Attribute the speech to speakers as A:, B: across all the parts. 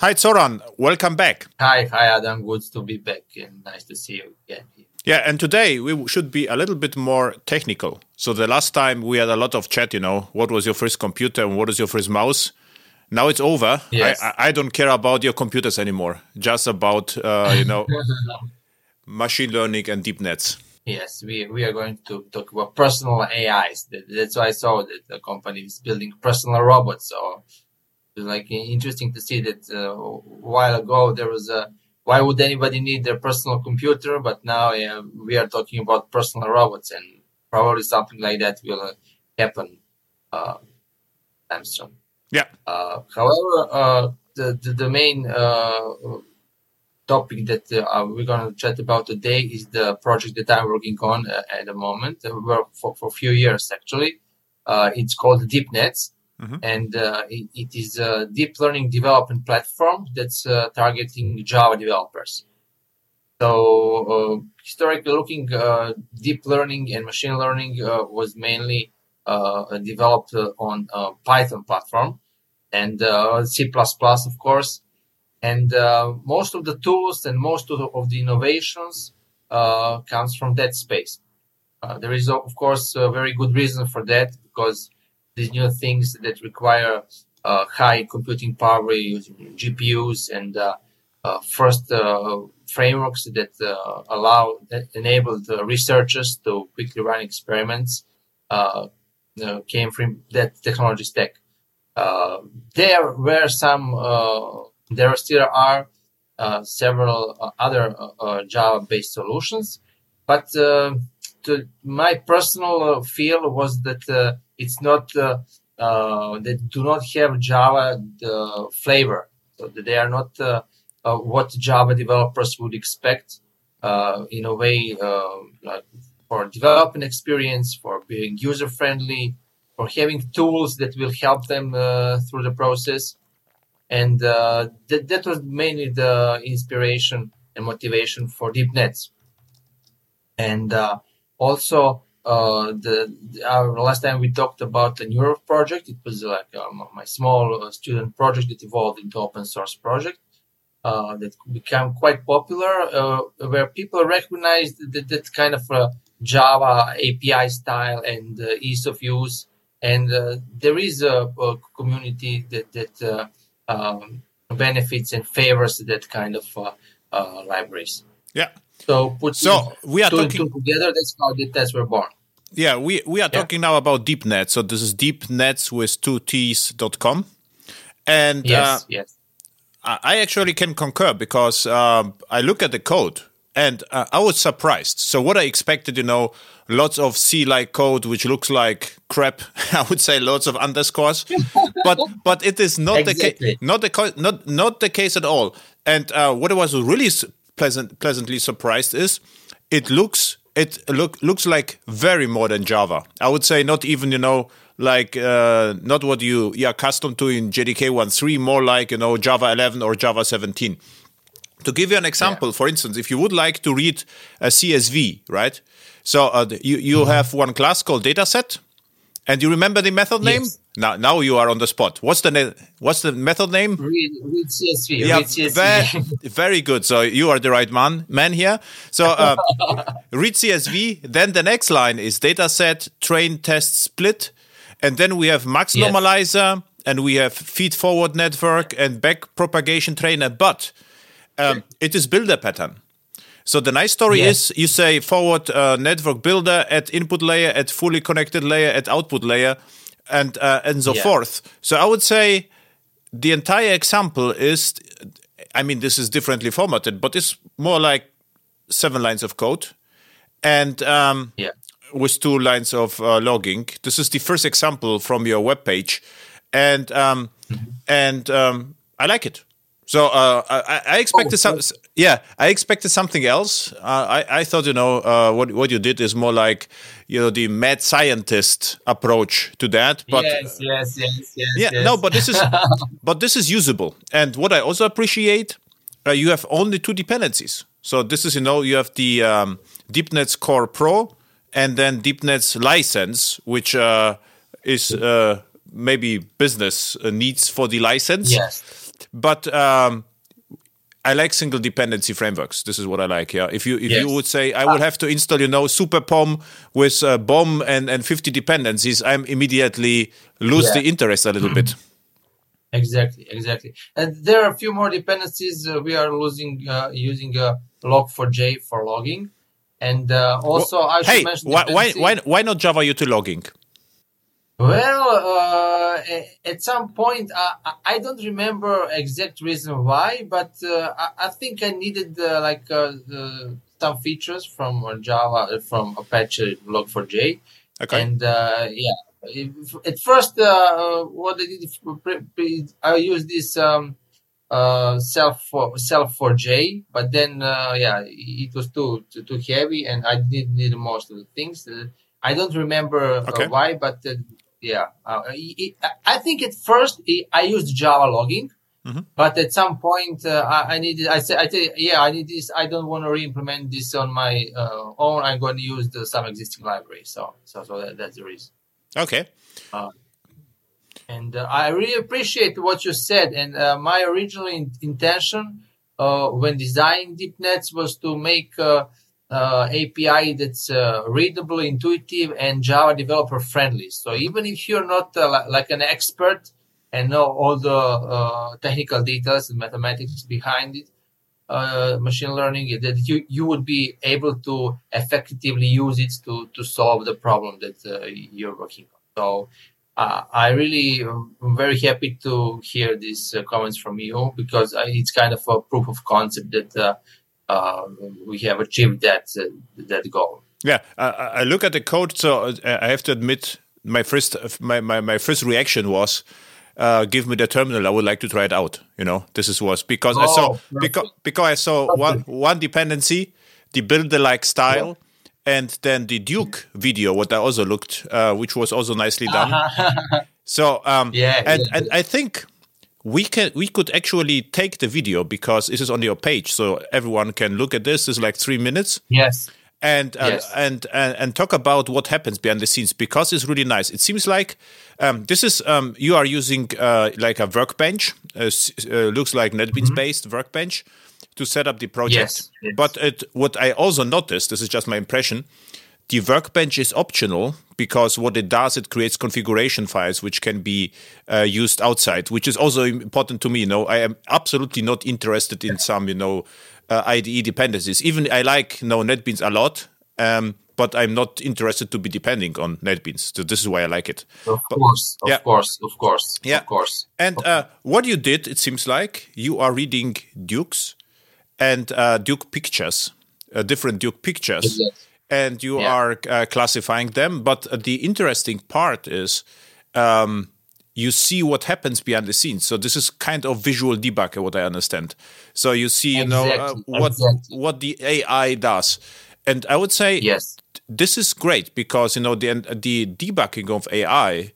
A: Hi, Zoran. Welcome back.
B: Hi, hi, Adam. Good to be back and nice to see you again.
A: Yeah, and today we should be a little bit more technical. So the last time we had a lot of chat, you know, what was your first computer and what is your first mouse? Now it's over.
B: Yes.
A: I, I don't care about your computers anymore. Just about uh, you know machine learning and DeepNetts.
B: Yes, we, we are going to talk about personal AIs. That's why I saw that the company is building personal robots. So it's like interesting to see that uh, a while ago there was a why would anybody need their personal computer? But now yeah, we are talking about personal robots, and probably something like that will uh, happen uh, time soon.
A: Yeah.
B: Uh, however, uh, the, the the main uh, topic that uh, we're going to chat about today is the project that I'm working on uh, at the moment uh, for, for a few years actually. Uh, it's called DeepNetts
A: Mhm.
B: and uh, it, it is a deep learning development platform that's uh, targeting Java developers. So uh, historically looking, uh, deep learning and machine learning uh, was mainly developed on Python platform and C++, of course. And most of the tools and most of the, of the innovations comes from that space. There is, of course, a very good reason for that because these new things that require uh, high computing power using GPUs and uh, uh, first uh, frameworks that uh, allow that enable the researchers to quickly run experiments uh, came from that technology stack. There were some, there still are several other Java-based solutions, but to my personal feel was that it's not uh, uh, they do not have Java flavor, so they are not uh, what Java developers would expect in a way like for development experience, for being user friendly, for having tools that will help them through the process, and uh, that that was mainly the inspiration and motivation for DeepNetts, and uh, also uh, the, the our last time we talked about the Neuroph project. It was like um, my small uh, student project that evolved into open source project uh, that became quite popular, uh, where people recognized that, that kind of uh, Java API style and uh, ease of use, and uh, there is a, a community that that uh, um, benefits and favors that kind of uh, uh, libraries.
A: Yeah.
B: So put
A: So we are
B: two
A: talking.
B: two together. That's how the tests were born.
A: Yeah, we, we are talking now about DeepNetts. So this is deepnetts with two T's dot com. And uh,
B: Yes, yes.
A: I actually can concur because um, I look at the code and uh, I was surprised. So what I expected, you know, lots of C-like code which looks like crap. I would say lots of underscores, but but it is not the case. Not the not not the case at all. And uh, what I was really pleasant pleasantly surprised is it looks it look looks like very modern Java. I would say not even you know like uh, not what you you're accustomed to in JDK 1.3, more like you know Java 11 or Java 17. To give you an example, for instance, if you would like to read a CSV, right? So uh, you you
B: Mm-hmm.
A: have one class called dataset, and you remember the method name.
B: Yes.
A: Now now you are on the spot. What's the na- what's the method name?
B: Read, read CSV.
A: Yeah,
B: read CSV.
A: very, very good. So you are the right man, man here. So uh, read CSV. Then the next line is dataset, train, test, split, and then we have max
B: Yes.
A: normalizer, and we have feed forward network and back propagation trainer. But um, it is builder pattern. So the nice story
B: Yes.
A: is you say forward uh, network builder at input layer, at fully connected layer, at output layer, and uh, and so
B: Yeah.
A: forth. So I would say the entire example is, I mean, this is differently formatted, but it's more like seven lines of code, and um,
B: yeah.
A: with two lines of uh, logging. This is the first example from your webpage, and um, and um, I like it. So uh, I, I expected some, yeah, I expected something else. Uh, I, I thought, you know, uh, what what you did is more like, you know, the mad scientist approach to that. But
B: yes, yes, yes, yes.
A: yeah,
B: yes.
A: no, but this is but this is usable. And what I also appreciate, uh, you have only two dependencies. So this is, you know, you have the um, DeepNetts Core Pro and then DeepNetts license, which uh, is uh, maybe business uh, needs for the license.
B: yes.
A: But um, I like single dependency frameworks. This is what I like. Yeah, if you if
B: Yes.
A: you would say I would have to install, you know, Super POM with uh, BOM and and 50 dependencies, I'm immediately lose
B: Yeah.
A: the interest a little bit.
B: Exactly, exactly. And there are a few more dependencies. Uh, we are losing uh, using uh, log4j for logging, and uh, also I should
A: Hey,
B: mention
A: why why why why not Java util logging?
B: Well, uh, at some point, I, I- don't remember exact reason why, but uh, I, I think I needed uh, like uh, uh, some features from Java uh, from Apache Log4j,
A: Okay.
B: and uh, yeah. If- At first, what I did, I used this um, uh, self for SLF4J, but then uh, yeah, it was too, too too heavy, and I didn't need most of the things. Uh, I don't remember uh,
A: Okay.
B: why, but uh, yeah, uh, it, I think at first it, I used Java logging,
A: Mhm.
B: but at some point uh, I, I needed. I said, I tell you, yeah, I need this. I don't want to re-implement this on my uh, own. I'm going to use the, some existing library. So, so, so that, that's the reason.
A: Okay.
B: And uh, I really appreciate what you said. And uh, my original in- intention uh, when designing DeepNetts was to make uh, API that's uh, readable, intuitive, and Java developer friendly. So even if you're not uh, like an expert and know all the uh, technical details and mathematics behind it, uh, machine learning, that you, you would be able to effectively use it to, to solve the problem that uh, you're working on. So I really am very happy to hear these comments from you because it's kind of a proof of concept that we have achieved that uh, that goal.
A: Yeah, I, I look at the code. So uh, I have to admit, my first my my, my first reaction was, uh, "Give me the terminal. I would like to try it out." You know, this is was because I saw
B: Oh,
A: because because I saw one one dependency, the build like style, and then the Duke video, what I also looked, uh, which was also nicely done. So um,
B: Yeah,
A: and
B: yeah.
A: and I think we can we could actually take the video because this is on your page, so everyone can look at this. It's like three minutes
B: yes.
A: and uh,
B: Yes.
A: and, and and talk about what happens behind the scenes because it's really nice. It seems like um, this is um, you are using uh, like a workbench, uh, uh, looks like NetBeans based workbench to set up the project.
B: Yes, yes.
A: But it, what I also noticed, this is just my impression, the workbench is optional because what it does, it creates configuration files which can be uh, used outside, which is also important to me. You know, I am absolutely not interested in some, you know, uh, IDE dependencies. Even I like, you know, NetBeans a lot, um, but I'm not interested to be depending on NetBeans. So this is why I like it.
B: Of course, of
A: yeah.
B: course, of course,
A: Yeah.
B: of course.
A: And uh, what you did, it seems like you are reading Dukes and uh, Duke pictures, uh, different Duke pictures,
B: Exactly.
A: And you
B: Yeah.
A: are uh, classifying them. But the interesting part is um, you see what happens behind the scenes. So this is kind of visual debug, what I understand. So you see, you know, uh, what
B: exactly.
A: what the AI does, and I would say
B: Yes.
A: this is great because you know the the debugging of AI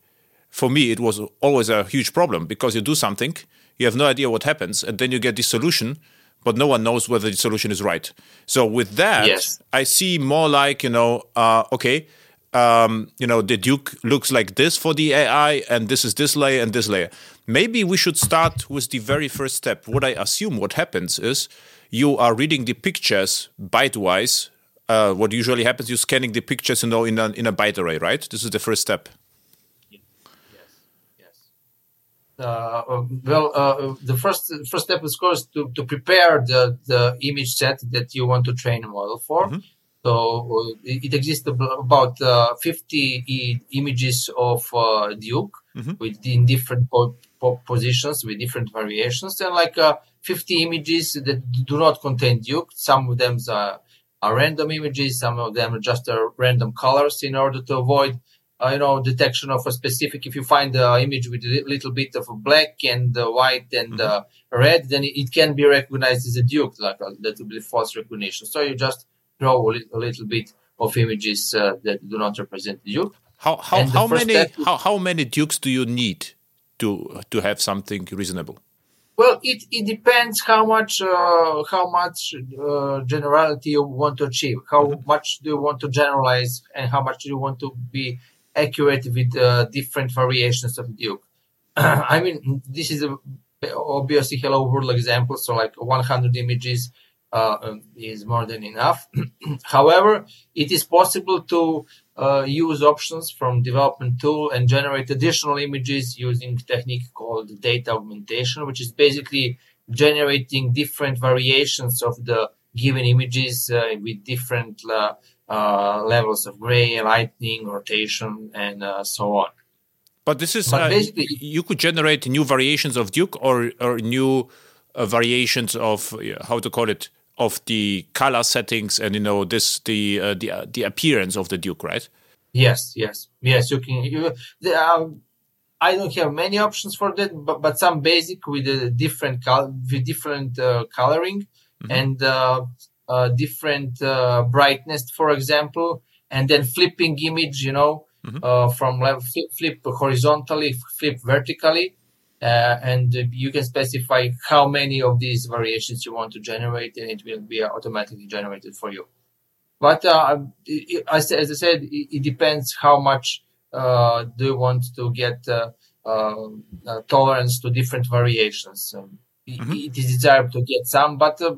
A: for me it was always a huge problem because you do something you have no idea what happens and then you get the solution but no one knows whether the solution is right. So with that
B: Yes.
A: i see more like you know uh, okay um, you know the duke looks like this for the ai and this is this layer and this layer. Maybe we should start with the very first step. What i assume what happens is you are reading the pictures byte-wise. Uh, what usually happens you're scanning the pictures you know in a, in a byte array right? This is the first step
B: Yes. Uh, well, uh, the first first step, is, of course, to, to prepare the, the image set that you want to train a model for. So uh, it, exists about uh, 50 i- images of uh, Duke with in different po- po- positions with different variations, and like uh, 50 images that do not contain Duke. Some of them are, are random images. Some of them are just uh, random colors in order to avoid uh, you know, detection of a specific. If you find the image with a little bit of black and uh, white and uh, red, then it, can be recognized as a duke, like uh, that will be false recognition. So you just draw a, li- a little bit of images uh, that do not represent the duke.
A: How how how many how, how many dukes do you need to to have something reasonable?
B: Well, it, it depends how much uh, how much uh, generality you want to achieve. How much do you want to generalize, and how much do you want to be accurate with uh, different variations of Duke. I mean, this is a obviously hello world example, so like 100 images uh, um, is more than enough. However, it is possible to uh, use options from development tool and generate additional images using technique called data augmentation, which is basically generating different variations of the given images uh, with different uh, uh, levels of gray, lightning, rotation, and uh, so on.
A: But this is but basically you could generate new variations of Duke or or new variations of how to call it of the color settings and you know this the uh, the uh, the appearance of the Duke, right?
B: Yes, yes, yes. You can. You, the, um, I don't have many options for that, but, but some basic with a different color, with different uh, coloring mm-hmm. and uh, uh, different uh, brightness, for example, and then flipping image. You know, mm-hmm. from level flip, flip horizontally, flip vertically uh, and you can specify how many of these variations you want to generate and it will be automatically generated for you. But uh, as, as, I said, it, it depends how much uh, do you want to get uh, um, uh, tolerance to different variations. Um, mm-hmm. it, it is desirable to get some, but uh,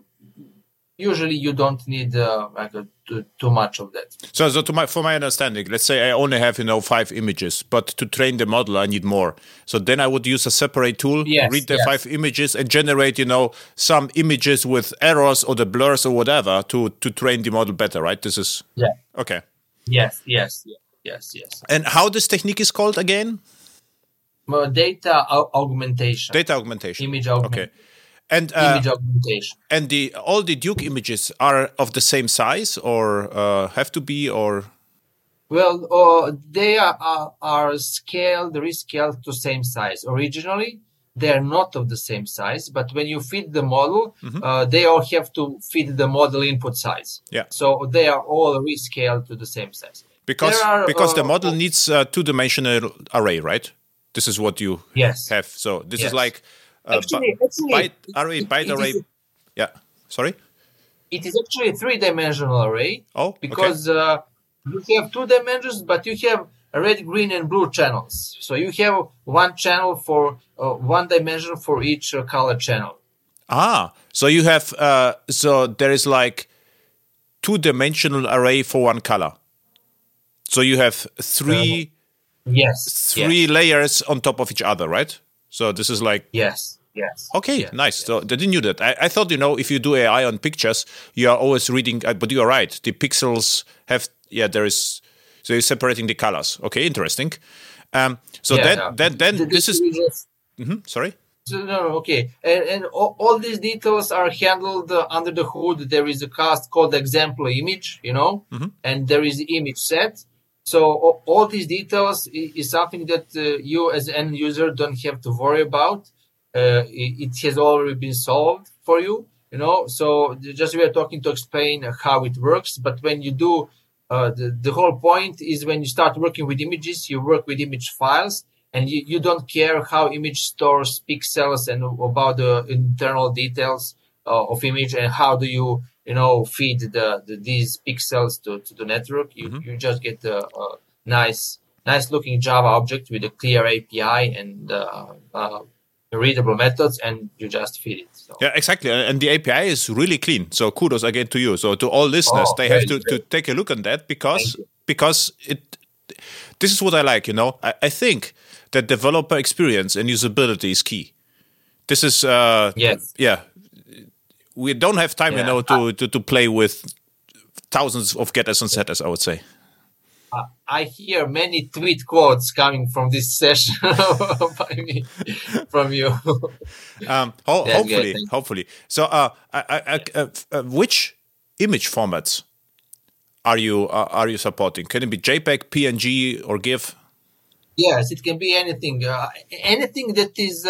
B: usually you don't need uh, like uh, a too, too much of that.
A: So, so to my, for my understanding, let's say I only have you know five images, but to train the model I need more. So then I would use a separate tool, yes, read the yes. five images, and generate you know some images with errors or the blurs or whatever to to train the model better. Right? This is
B: yeah.
A: Okay.
B: Yes. Yes. Yes. Yes.
A: And how this technique is called again?
B: Well, data augmentation.
A: Data augmentation.
B: Image augmentation.
A: Okay. And uh, image augmentation. And the all the Duke images are of the same size, or uh, have to be, or
B: well, uh, they are, are, are scaled, rescaled to same size. Originally, they are not of the same size, but when you feed the model, mm-hmm. uh, they all have to feed the model input size.
A: Yeah.
B: So they are all rescaled to the same size.
A: Because are, because the uh, model needs a two-dimensional array, right? This is what you
B: yes.
A: have. So this yes. is like uh, actually, actually, byte array, byte array. Is, yeah, sorry.
B: It is actually a three-dimensional array.
A: Oh,
B: because
A: okay.
B: uh, you have two dimensions, but you have red, green, and blue channels. So you have one channel for uh, one dimension for each uh, color channel.
A: Ah, so you have uh, so there is like two-dimensional array for one color. So you have three.
B: yes.
A: Three
B: yes.
A: layers on top of each other, right? So this is like
B: yes, yes.
A: Okay,
B: yes,
A: nice. Yes. So they didn't knew that. I, I, thought you know if you do AI on pictures, you are always reading. Uh, but you are right. The pixels have yeah. There is so you're separating the colors. Okay, interesting. Um, so yeah, then, no. then then the, this is. Mm-hmm, sorry.
B: So, no, okay, and, and all, all, these details are handled uh, under the hood. There is a cast called example image, you know, mm-hmm. and there is the image set so all these details is something that uh, you as an end user don't have to worry about. Uh, it, has already been solved for you, you know. So just we are talking to explain how it works. But when you do, uh, the, the whole point is when you start working with images, you work with image files and you, you don't care how image stores pixels and about the internal details uh, of image and how do you you know feed the, the these pixels to, to the network you, mm-hmm. you just get a, a, nice nice looking java object with a clear api and uh, uh, readable methods and you just feed it so.
A: yeah exactly and the api is really clean so kudos again to you. So to all listeners oh, they have to, to take a look on that because because it this is what i like you know. I, I think that developer experience and usability is key. This is uh
B: yes.
A: yeah we don't have time, yeah. you know, to, to, to play with thousands of getters and setters. I would say.
B: I hear many tweet quotes coming from this session by me, from you.
A: Um, ho- hopefully, good, hopefully. So, uh, I, I, uh, uh, which image formats are you uh, are you supporting? Can it be JPEG, PNG, or GIF?
B: Yes, it can be anything. Uh, anything that is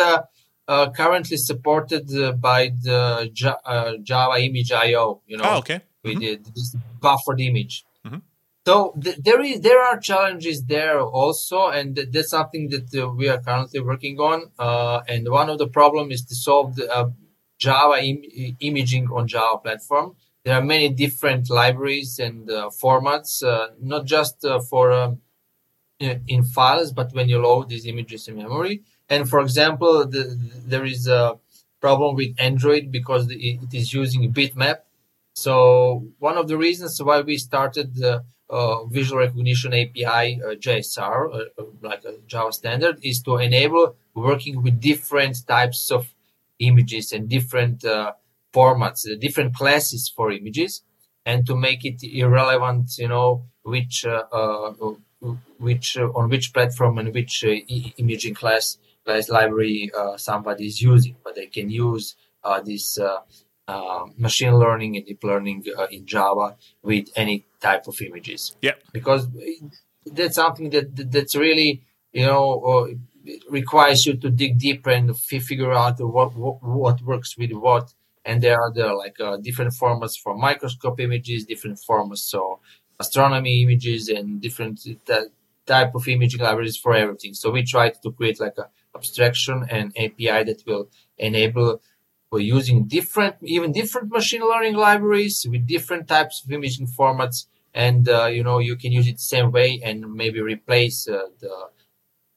B: uh, currently supported uh, by the J- uh, Java Image IO. You know,
A: oh, okay.
B: We mm-hmm. this buffered image. Mm-hmm. So th- there is there are challenges there also, and th- that's something that uh, we are currently working on. Uh, and one of the problem is to solve the uh, Java Im- imaging on Java platform. There are many different libraries and formats, not just for um, in files, but when you load these images in memory And for example, the, there is a problem with Android because it is using bitmap. So one of the reasons why we started the uh, visual recognition API uh, JSR, uh, uh, like a Java standard, is to enable working with different types of images and different uh, formats, different classes for images, and to make it irrelevant, you know, which which on which platform and which imaging class class library somebody is using, but they can use this uh, machine learning and deep learning uh, in Java with any type of images.
A: Yeah,
B: because that's something that that's really you know uh, requires you to dig deeper and figure out what, what, what works with what. And there are the like uh, different formats for microscope images, different formats so astronomy images, and different type of imaging libraries for everything. So we tried to create like a abstraction and API that will enable we're using different, even different machine learning libraries with different types of imaging formats. And, uh, you know, you can use it the same way and maybe replace uh, the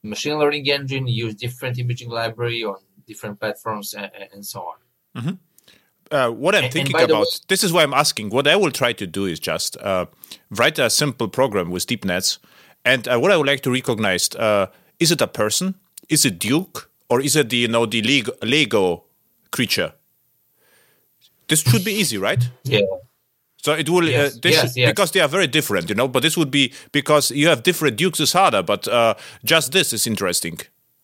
B: machine learning engine, use different imaging library on different platforms and, and so on.
A: Mm-hmm. Uh, what I'm thinking about, way, this is why I'm asking. What I will try to do is just uh, write a simple program with DeepNetts. And uh, what I would like to recognize, uh, is it a person? Is it Duke? Or is it the, you know, the Lego, Lego creature. This should be easy, right?
B: Yeah.
A: So it will yes, uh, this yes, yes. because they are very different, you know. But this would be because you have different Dukes is harder, but uh, just this is interesting.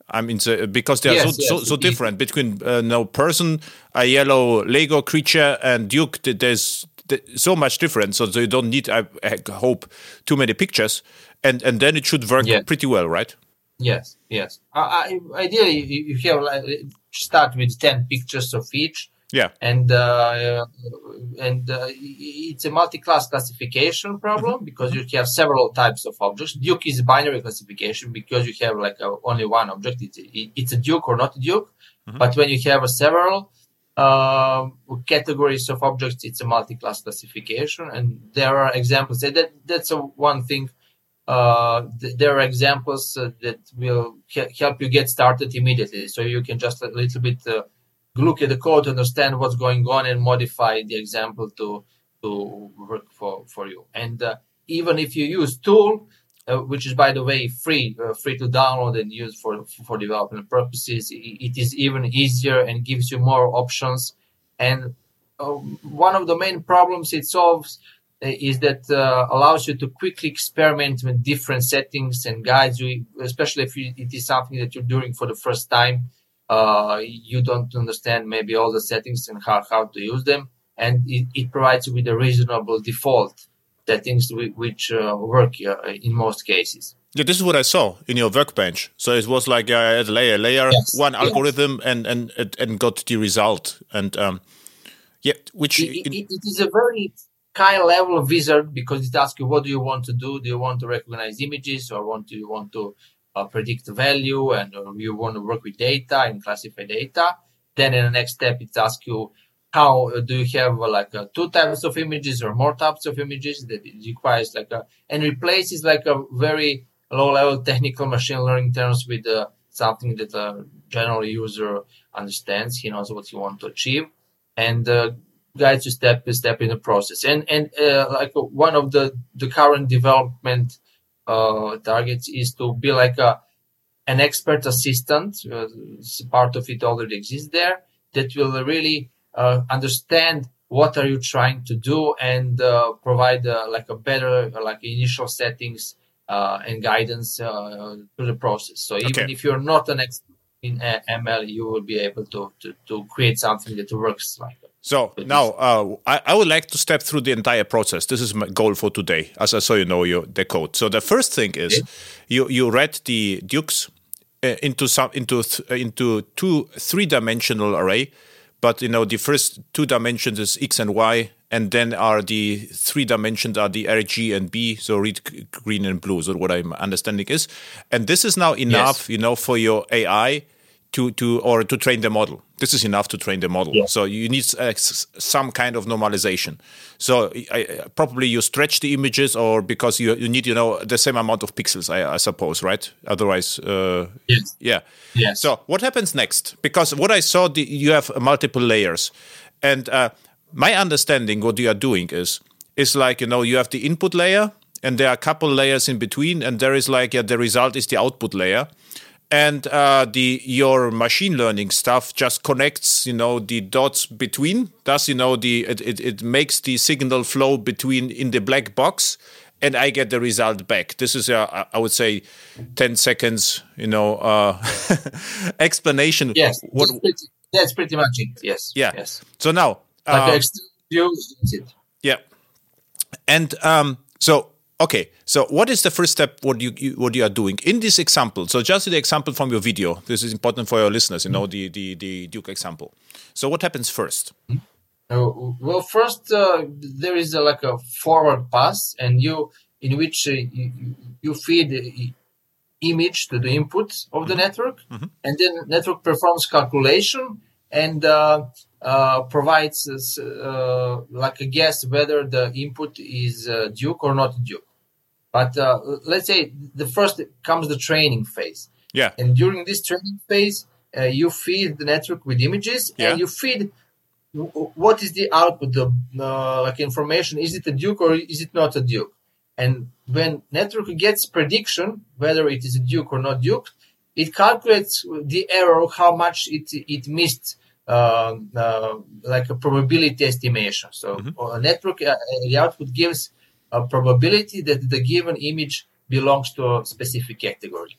A: I mean, so, because they are so, so, so different between uh, no person, a yellow Lego creature, and Duke. There's so much difference, so you don't need, I, I hope, too many pictures, and and then it should work pretty well, right?
B: Yes, yes. Uh, ideally, you have like start with 10 pictures of each.
A: Yeah.
B: And uh, and uh, it's a multi-class classification problem mm-hmm. because you have several types of objects. Duke is binary classification because you have like a, only one object. It's, it's a Duke or not a Duke. Mm-hmm. But when you have a several uh, categories of objects, it's a multi-class classification. And there are examples. That that's a one thing uh, th- there are examples uh, that will he- help you get started immediately. So you can just a little bit uh, look at the code, understand what's going on, and modify the example to to work for for you. And uh, even if you use tool, uh, which is by the way free uh, free to download and use for for development purposes, it, is even easier and gives you more options. And one of the main problems it solves is that uh, allows you to quickly experiment with different settings and guides you, especially if you, it is something that you're doing for the first time. Uh, you don't understand maybe all the settings and how, how to use them. And it, it provides you with a reasonable default settings which uh, work uh, in most cases.
A: Yeah, this is what I saw in your workbench. So it was like I had layer, layer, yes. one yes. algorithm, and and and got the result. And um, yeah, which
B: it, it, it is a very kind of level of wizard because it asks you what do you want to do? Do you want to recognize images or want to you want to uh, predict value and or you want to work with data and classify data? Then in the next step it asks you how uh, do you have uh, like uh, two types of images or more types of images? That it requires like a and replaces like a very low level technical machine learning terms with uh, something that a general user understands he knows what he wants to achieve. And guides you step by step in the process. And and uh, like one of the the current development uh, targets is to be like a an expert assistant. Uh, part of it already exists there that will really uh, understand what are you trying to do and uh, provide uh, like a better like initial settings and guidance to the process. So even okay. if you're not an expert in ML, you will be able to, to, to create something that works like that.
A: So now uh, I, I, would like to step through the entire process. This is my goal for today, as I saw you know your the code. So the first thing is you you read the dukes uh, into some into th- uh, into two three dimensional array, but you know the first two dimensions is x and y, and then are the three dimensions are the RG and B, so red, green, and blue. So what I'm understanding is, and this is now enough, yes. you know, for your AI to to or to train the model. This is enough to train the model.
B: Yeah.
A: So you need uh, some kind of normalization. So probably you stretch the images, or because you you need you know the same amount of pixels, I, I suppose, right? Otherwise, uh,
B: Yes.
A: yeah. So what happens next? Because what I saw, the, you have multiple layers, and uh, my understanding, what you are doing is is like you know you have the input layer, and there are a couple layers in between, and there is like yeah, the result is the output layer, and uh, the your machine learning stuff just connects you know the dots between. Thus, you know the it, it, it makes the signal flow between in the black box and I get the result back. This is, a, I would say, 10 seconds, you know, uh, explanation.
B: Yes.
A: What,
B: that's, pretty, that's pretty much it. Yes.
A: yeah.
B: Yes.
A: So now,
B: Like
A: uh,
B: view, it.
A: yeah. And um, so, okay. So what is the first step, what you, you what you are doing in this example? So just the example from your video. This is important for your listeners, you know, the, the, the Duke example. So what happens first?
B: Uh, well, first uh, there is a, like a forward pass, and you in which uh, you, you- feed the image to the input of the network, and then network performs calculation and uh, uh, provides us, uh, like a guess whether the input is uh, Duke or not Duke. But uh, let's say the first comes the training phase.
A: Yeah.
B: And during this training phase, uh, you feed the network with images
A: Yeah.
B: and you feed w- what is the output, the uh, like information. Is it a Duke or is it not a Duke? And when network gets prediction whether it is a Duke or not Duke, it calculates the error, how much it it missed, uh, uh, like a probability estimation. So a network, uh, the output gives a probability that the given image belongs to a specific category.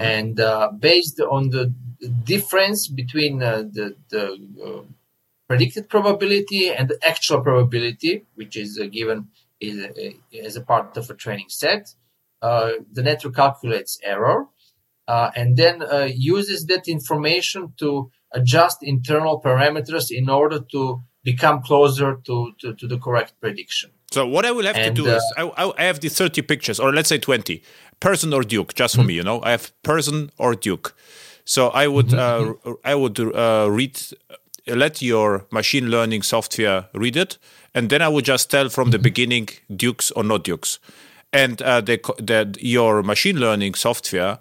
B: And uh, based on the difference between uh, the, the uh, predicted probability and the actual probability, which is uh, given is, uh, as a part of a training set, uh, the network calculates error uh, and then uh, uses that information to adjust internal parameters in order to become closer to, to, to the correct prediction.
A: So what I will have
B: And,
A: to do
B: uh,
A: is I, I have the 30 pictures, or let's say 20, person or Duke, just for me, you know. I have person or Duke. So I would uh, I would uh, read, let your machine learning software read it, and then I would just tell from the beginning Dukes or not Dukes, and uh, the, the your machine learning software,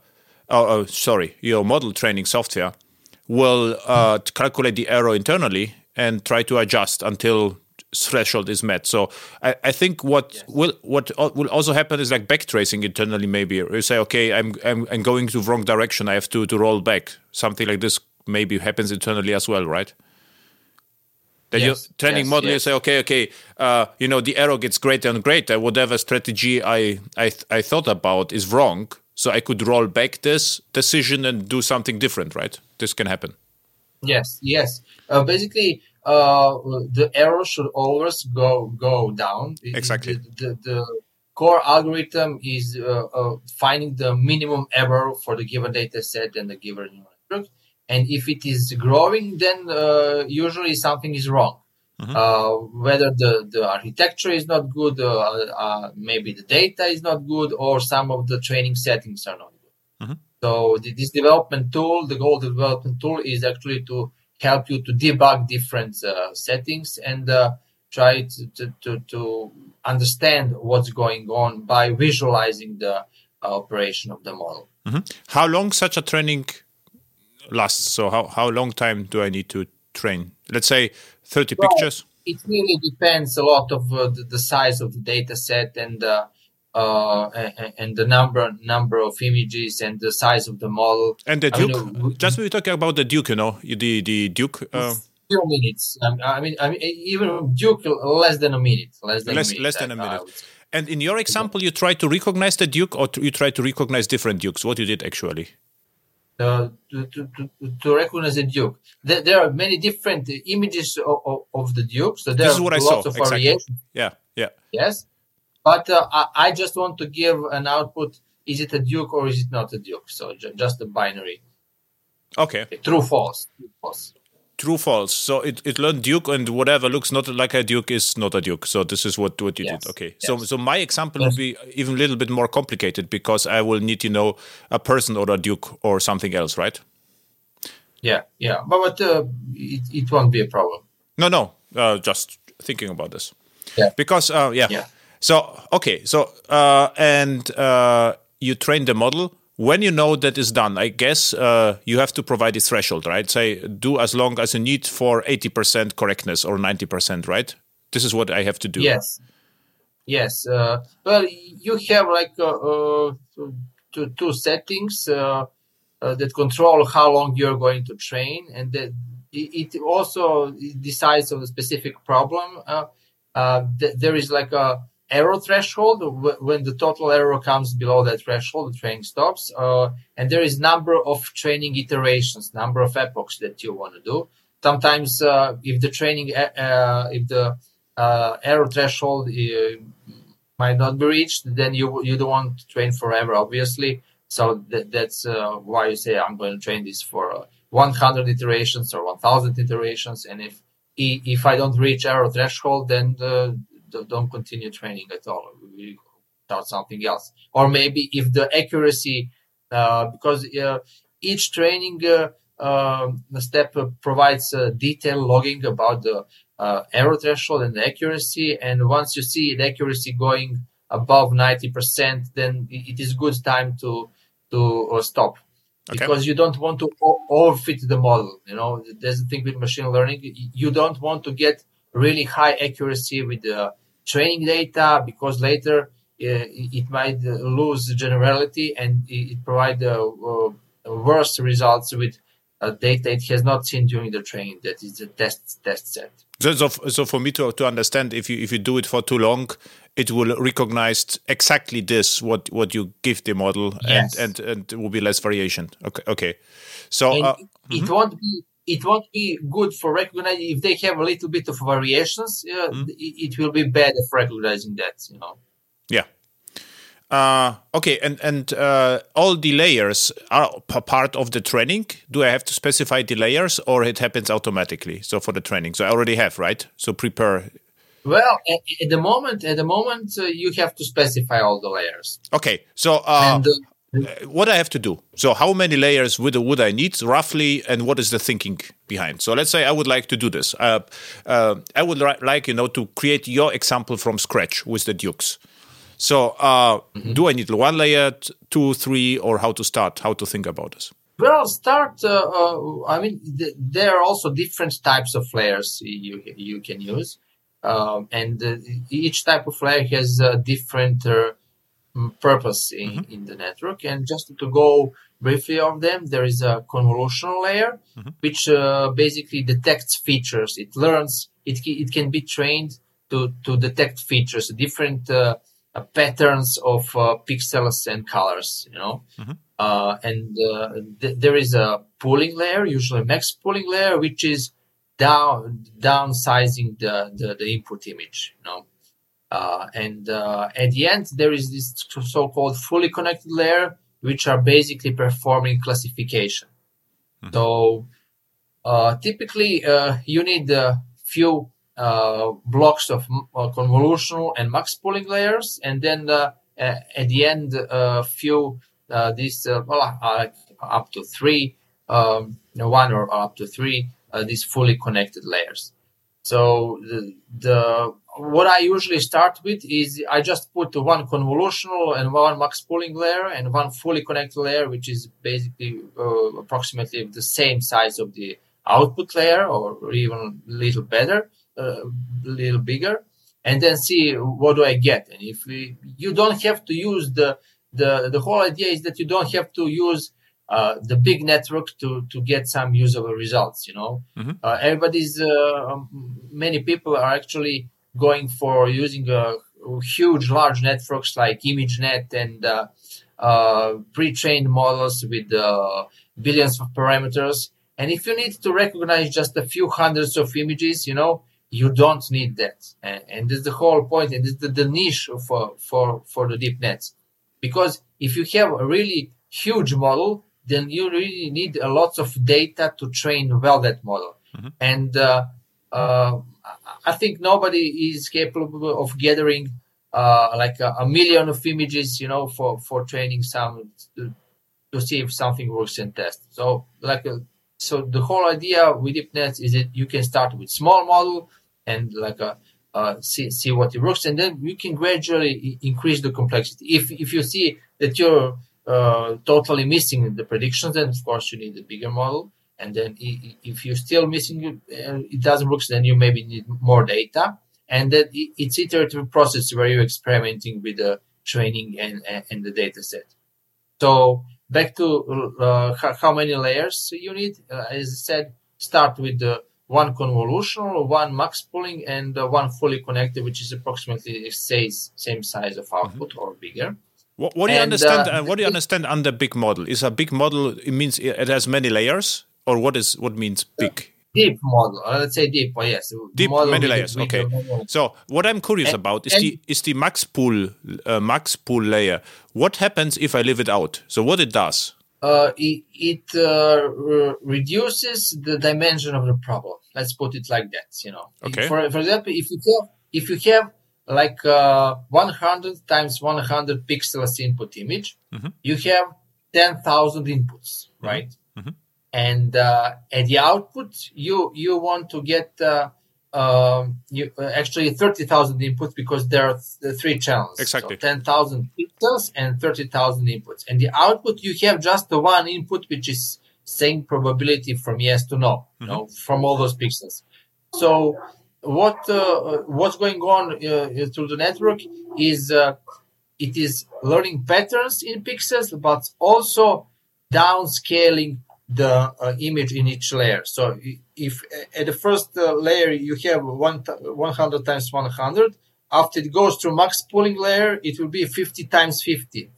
A: oh, sorry, your model training software will uh, calculate the error internally and try to adjust until threshold is met. So I, I think what will what will also happen is like backtracing internally. Maybe you say, okay, I'm I'm, I'm going to the wrong direction. I have to to roll back. Something like this maybe happens internally as well, right? That
B: Yes,
A: your training
B: yes,
A: model, you say, okay, okay, uh, you know, the error gets greater and greater. Whatever strategy I I, th- I thought about is wrong, so I could roll back this decision and do something different, right? This can happen.
B: Yes, yes. Uh, basically, uh, the error should always go go down.
A: Exactly.
B: The, the, the core algorithm is uh, uh, finding the minimum error for the given data set and the given neural network. And if it is growing, then uh, usually something is wrong. Uh, whether the, the architecture is not good, uh, uh, maybe the data is not good, or some of the training settings are not good. So the, this development tool, the goal of the development tool is actually to help you to debug different uh, settings and uh, try to, to, to, to understand what's going on by visualizing the uh, operation of the model.
A: How long such a training lasts? So how how long time do I need to train? Let's say thirty
B: Well,
A: pictures.
B: It really depends a lot of uh, the, the size of the data set and uh, uh, and, and the number number of images and the size of the model.
A: And the
B: I mean,
A: Duke,
B: uh,
A: just we were talking about the Duke, you know, the the Duke, uh,
B: few minutes. Um, I mean, I mean, even Duke less than a minute. Less than
A: less
B: a minute.
A: less than a minute. And in your example, you try to recognize the Duke, or you try to recognize different Dukes. What you did actually?
B: uh, to, to, to, recognize a duke. There, there are many different images of, of, of the duke, so there
A: This is
B: are
A: what I
B: lots
A: saw,
B: of
A: exactly.
B: variations.
A: Yeah, yeah.
B: Yes, but uh, I, I just want to give an output: is it a duke or is it not a duke? So ju- just a binary,
A: Okay.
B: true, false, true, false.
A: True, false. So it, it learned Duke, and whatever looks not like a Duke is not a Duke. So this is what what you
B: Yes,
A: did. Okay. So
B: yes.
A: so my example will be even a little bit more complicated because I will need to know a person or a Duke or something else, right?
B: Yeah, yeah, but, but uh, it, it won't be a problem.
A: No, no, uh, just thinking about this.
B: Yeah.
A: Because uh, yeah.
B: Yeah.
A: So okay, so uh, and uh, you train the model. When you know that is done, I guess uh, you have to provide a threshold, right? Say do as long as you need for eighty percent correctness or ninety percent, right? This is what I have to do.
B: Yes. Yes. Uh, well, you have like uh, uh, two, two settings that control how long you're going to train, and that it, also decides on a specific problem. Uh, th- there is like a error threshold. When the total error comes below that threshold the training stops. Uh, and there is number of training iterations number of epochs that you want to do. Sometimes uh, if the training uh, uh if the uh, error threshold uh, might not be reached then you you don't want to train forever obviously. So that, that's why you say i'm going to train this for 100 iterations or 1000 iterations. And if if i don't reach error threshold then the don't continue training at all. We start something else. Or maybe if the accuracy, uh, because uh, each training uh, um, step provides a detailed logging about the uh, error threshold and the accuracy. And once you see the accuracy going above 90%, then it is good time to to uh, stop. Okay. Because you don't want to overfit the model. You know, there's a thing with machine learning. You don't want to get really high accuracy with the training data because later uh, it might lose generality and it provide uh, worse results with uh, data it has not seen during the training. That is the test test set.
A: So, so, so for me to, to understand, if you if you do it for too long, it will recognize exactly this what what you give the model, yes. and and and it will be less variation. Okay, okay. So
B: uh, it mm-hmm. won't be it won't be good for recognizing if they have a little bit of variations. Uh, mm. it, it, will be bad for recognizing that. You know.
A: Yeah. Uh, okay, and and uh, all the layers are part of the training. Do I have to specify the layers, or it happens automatically? So for the training, so I already have, right? So prepare.
B: Well, at, at the moment, at the moment, uh, you have to specify all the layers.
A: Okay, so uh, and, uh, what I have to do. So, how many layers would would I need roughly, and what is the thinking behind? So, let's say I would like to do this. Uh, uh, I would like you know to create your example from scratch with the Dukes. So, uh, mm-hmm. do I need one layer, two, three, or how to start? How to think about this?
B: Well, start. Uh, uh, I mean, th- there are also different types of layers you you can use, um, and each type of layer has different purpose in, mm-hmm. in the network. And just to go briefly on them, there is a convolutional layer, mm-hmm. which uh, basically detects features. It learns, it, it can be trained to, to detect features, different uh, uh, patterns of uh, pixels and colors, you know. Mm-hmm. Uh, and uh, th- there is a pooling layer, usually max pooling layer, which is down downsizing the, the, the input image, you know. Uh, and uh, at the end, there is this so-called fully connected layer, which are basically performing classification. Mm-hmm. So uh, typically, uh, you need a few uh, blocks of uh, convolutional and max pooling layers, and then at the end, a few these well, up to three, um, one or up to three these fully connected layers. So the, the what I usually start with is I just put one convolutional and one max pooling layer and one fully connected layer, which is basically uh, approximately the same size of the output layer or even a little better, a uh, little bigger, and then see what do I get. And if we, you don't have to use the, the, the whole idea is that you don't have to use uh, the big network to to get some usable results. You know, mm-hmm. uh, everybody's uh, um, many people are actually going for using a huge, large networks like ImageNet and uh, uh, pre-trained models with uh, billions of parameters. And if you need to recognize just a few hundreds of images, you know, you don't need that. And, and this is the whole point, and this is the, the niche for, for, for the DeepNetts. Because if you have a really huge model, then you really need a lot of data to train well that model. Mm-hmm. And uh, uh, I think nobody is capable of gathering uh, like a, a, million of images, you know, for, for training some to, to, see if something works in test. So like uh, so the whole idea with DeepNet is that you can start with small model and like a uh, see see what it works, and then you can gradually increase the complexity. If if you see that you're uh, totally missing the predictions, then of course you need a bigger model. And then if you're still missing, uh, it doesn't work, then you maybe need more data. And then it's iterative process where you're experimenting with the training and, and the data set. So back to uh, how many layers you need. Uh, as I said, start with the one convolutional, one max pooling, and uh, one fully connected, which is approximately says same size of output mm-hmm. or bigger.
A: What, what do you and, understand? Uh, what do you understand under big model? Is a big model? It means it has many layers, or what is what means big?
B: Deep model. Uh, let's say deep. Yes.
A: Deep many layers. Okay. So what I'm curious and, about is the is the max pool uh, max pool layer. What happens if I leave it out? So what it does?
B: Uh, it, it uh, re- reduces the dimension of the problem. Let's put it like that. You know.
A: Okay.
B: For for example, if you have if you have like uh, 100 times 100 pixels input image, mm-hmm. you have 10,000 inputs, mm-hmm. right? Mm-hmm. And uh, at the output, you you want to get uh, um, you uh, actually 30,000 inputs because there are th- three channels.
A: Exactly.
B: So 10,000 pixels and 30,000 inputs. And the output, you have just the one input, which is same probability from yes to no, you mm-hmm. know, from all those pixels. So what uh, what's going on uh, through the network is uh, it is learning patterns in pixels, but also downscaling the uh, image in each layer. So if at the first uh, layer you have one 100 times 100, after it goes through max pooling layer, it will be 50 times 50.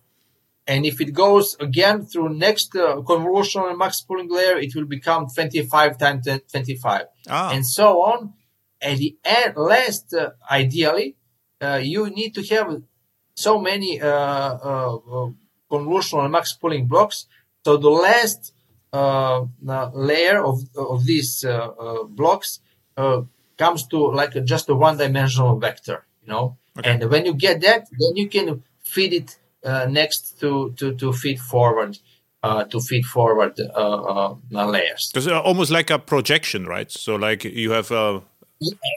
B: And if it goes again through next uh, convolutional max pooling layer, it will become 25 times 25. Ah. And so on at the end, last, uh, ideally, uh, you need to have so many uh, uh, uh convolutional max pooling blocks. So the last uh, layer of of these blocks comes to like just a one-dimensional vector, you know. Okay. And when you get that, then you can feed it next to to to feed forward. Uh, to feed forward uh, uh, layers.
A: It's almost like a projection, right? So, like you have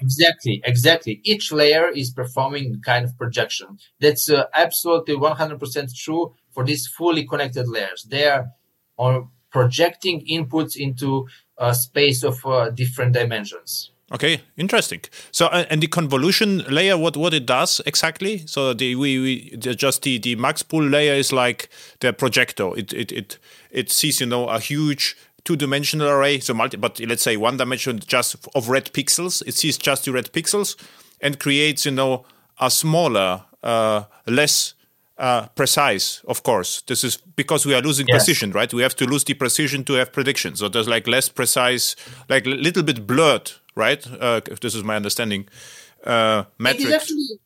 B: Exactly, exactly. Each layer is performing kind of projection. That's uh, absolutely 100% true for these fully connected layers. They are, are projecting inputs into a space of uh, different dimensions.
A: Okay, interesting. So, uh, and the convolution layer, what what it does exactly? So the we, we the, just the the max pool layer is like the projector. It it it it sees you know a huge two-dimensional array, so multi, but let's say one dimension just of red pixels. It sees just the red pixels and creates, you know, a smaller, uh, less uh, precise. Of course, this is because we are losing yes. precision, right? We have to lose the precision to have predictions. So there's like less precise, like a little bit blurred, right? Uh, this is my understanding. Uh, metrics.
B: actually uh,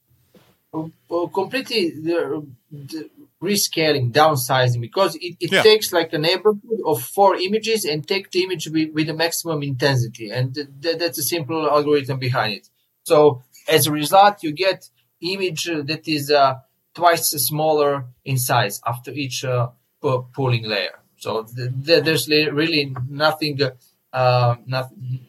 B: completely the, the rescaling, downsizing, because it, it yeah. takes like a neighborhood of four images and take the image with, with the maximum intensity. And th- th- that's a simple algorithm behind it. So as a result, you get image that is uh, twice smaller in size after each uh, pooling layer. So th- th- there's really nothing, uh, nothing,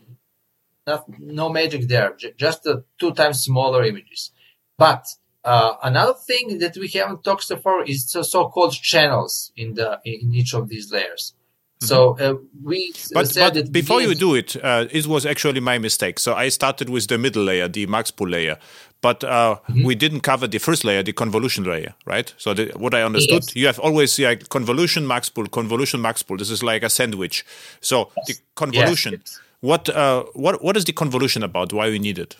B: no magic there, J- just two times smaller images. But uh, another thing that we haven't talked so far is the so-called channels in the in each of these layers. Mm-hmm. So uh, we
A: but, but before you do it, uh, it was actually my mistake. So I started with the middle layer, the max pool layer, but uh, mm-hmm. we didn't cover the first layer, the convolution layer, right? So the, what I understood, yes. you have always like convolution max pool, convolution max pool. This is like a sandwich. So yes. the convolution. Yes. What uh, what what is the convolution about? Why we need it?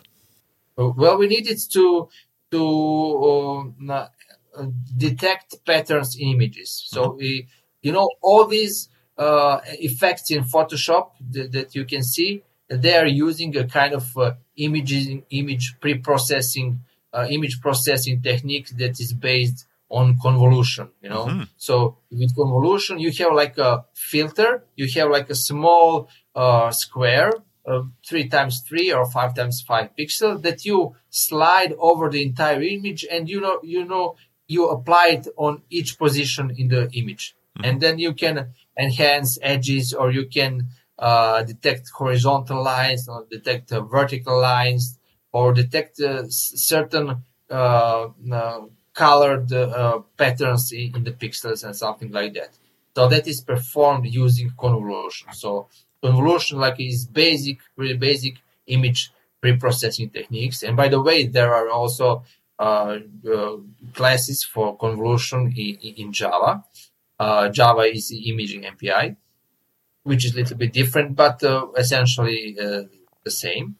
B: Well, we need it to to uh, detect patterns in images. So mm-hmm. we, you know, all these uh, effects in Photoshop that, that, you can see, they are using a kind of uh, imaging, image pre-processing, uh, image processing technique that is based on convolution. You know, mm-hmm. so with convolution, you have like a filter, you have like a small uh, square uh, three times three or five times five pixel that you slide over the entire image and you know you know you apply it on each position in the image mm-hmm. and then you can enhance edges or you can uh, detect horizontal lines or detect uh, vertical lines or detect uh, certain uh, uh, colored patterns in, in the pixels and something like that. So that is performed using convolution. So convolution like is basic, really basic image pre-processing techniques. And by the way, there are also uh, uh, classes for convolution in, in Java. Uh, Java is imaging MPI, which is a little bit different, but uh, essentially uh, the same.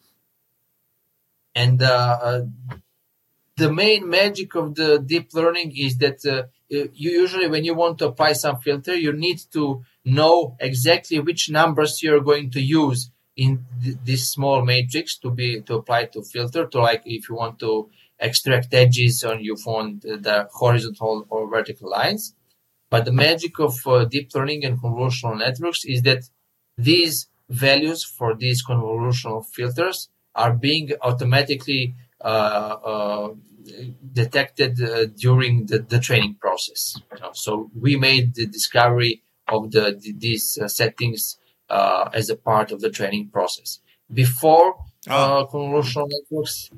B: And uh, the main magic of the deep learning is that you usually, when you want to apply some filter, you need to know exactly which numbers you're going to use in th- this small matrix to be to apply to filter to like if you want to extract edges or you want the horizontal or vertical lines. But the magic of uh, deep learning and convolutional networks is that these values for these convolutional filters are being automatically uh, uh, detected uh, during the, the, training process. So we made the discovery of the, the these uh, settings uh, as a part of the training process. Before oh. convolutional networks,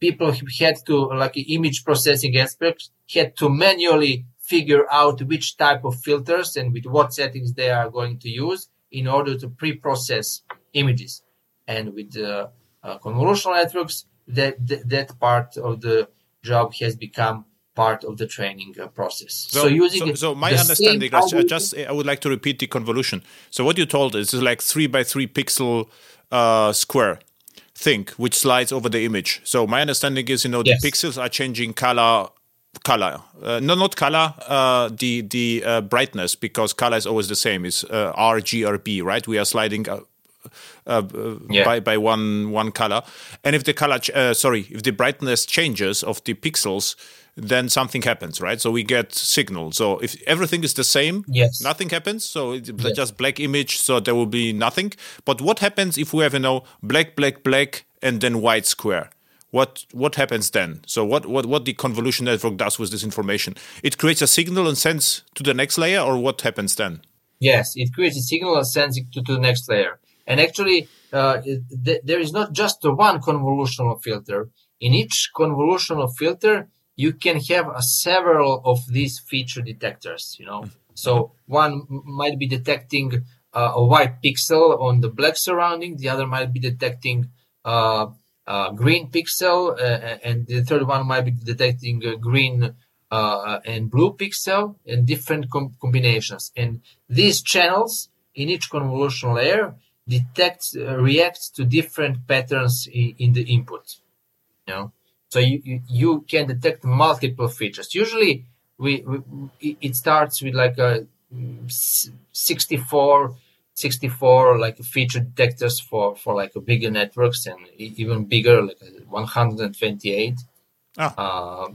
B: people had to, like image processing experts, had to manually figure out which type of filters and with what settings they are going to use in order to pre-process images. And with uh, uh, convolutional networks, that, that, that part of the job has become part of the training uh, process.
A: So, so using so, so my understanding, I just I would like to repeat the convolution. So what you told is is like three by three pixel uh, square thing which slides over the image. So my understanding is you know yes. the pixels are changing color color uh, no not color uh, the the uh, brightness because color is always the same is uh, right we are sliding uh, uh, yeah. by by one one color and if the color uh, sorry if the brightness changes of the pixels then something happens right so we get signal so if everything is the same
B: yes
A: nothing happens so it's yes. just black image so there will be nothing but what happens if we have you know black black black and then white square what what happens then? So what, what what the convolution network does with this information? It creates a signal and sends to the next layer, or what happens then?
B: Yes, it creates a signal and sends it to, to the next layer. And actually, uh, th- there is not just one convolutional filter. In each convolutional filter, you can have a several of these feature detectors. You know, so one might be detecting uh, a white pixel on the black surrounding. The other might be detecting uh, green pixel, uh, and the third one might be detecting a green uh, and blue pixel in different com- combinations. And these channels in each convolutional layer detect uh, react to different patterns in, in, the input. You know, so you, you, you can detect multiple features. Usually, we, we it starts with like a mm, 64 64 like feature detectors for for like bigger networks and even bigger like 128 ah. uh,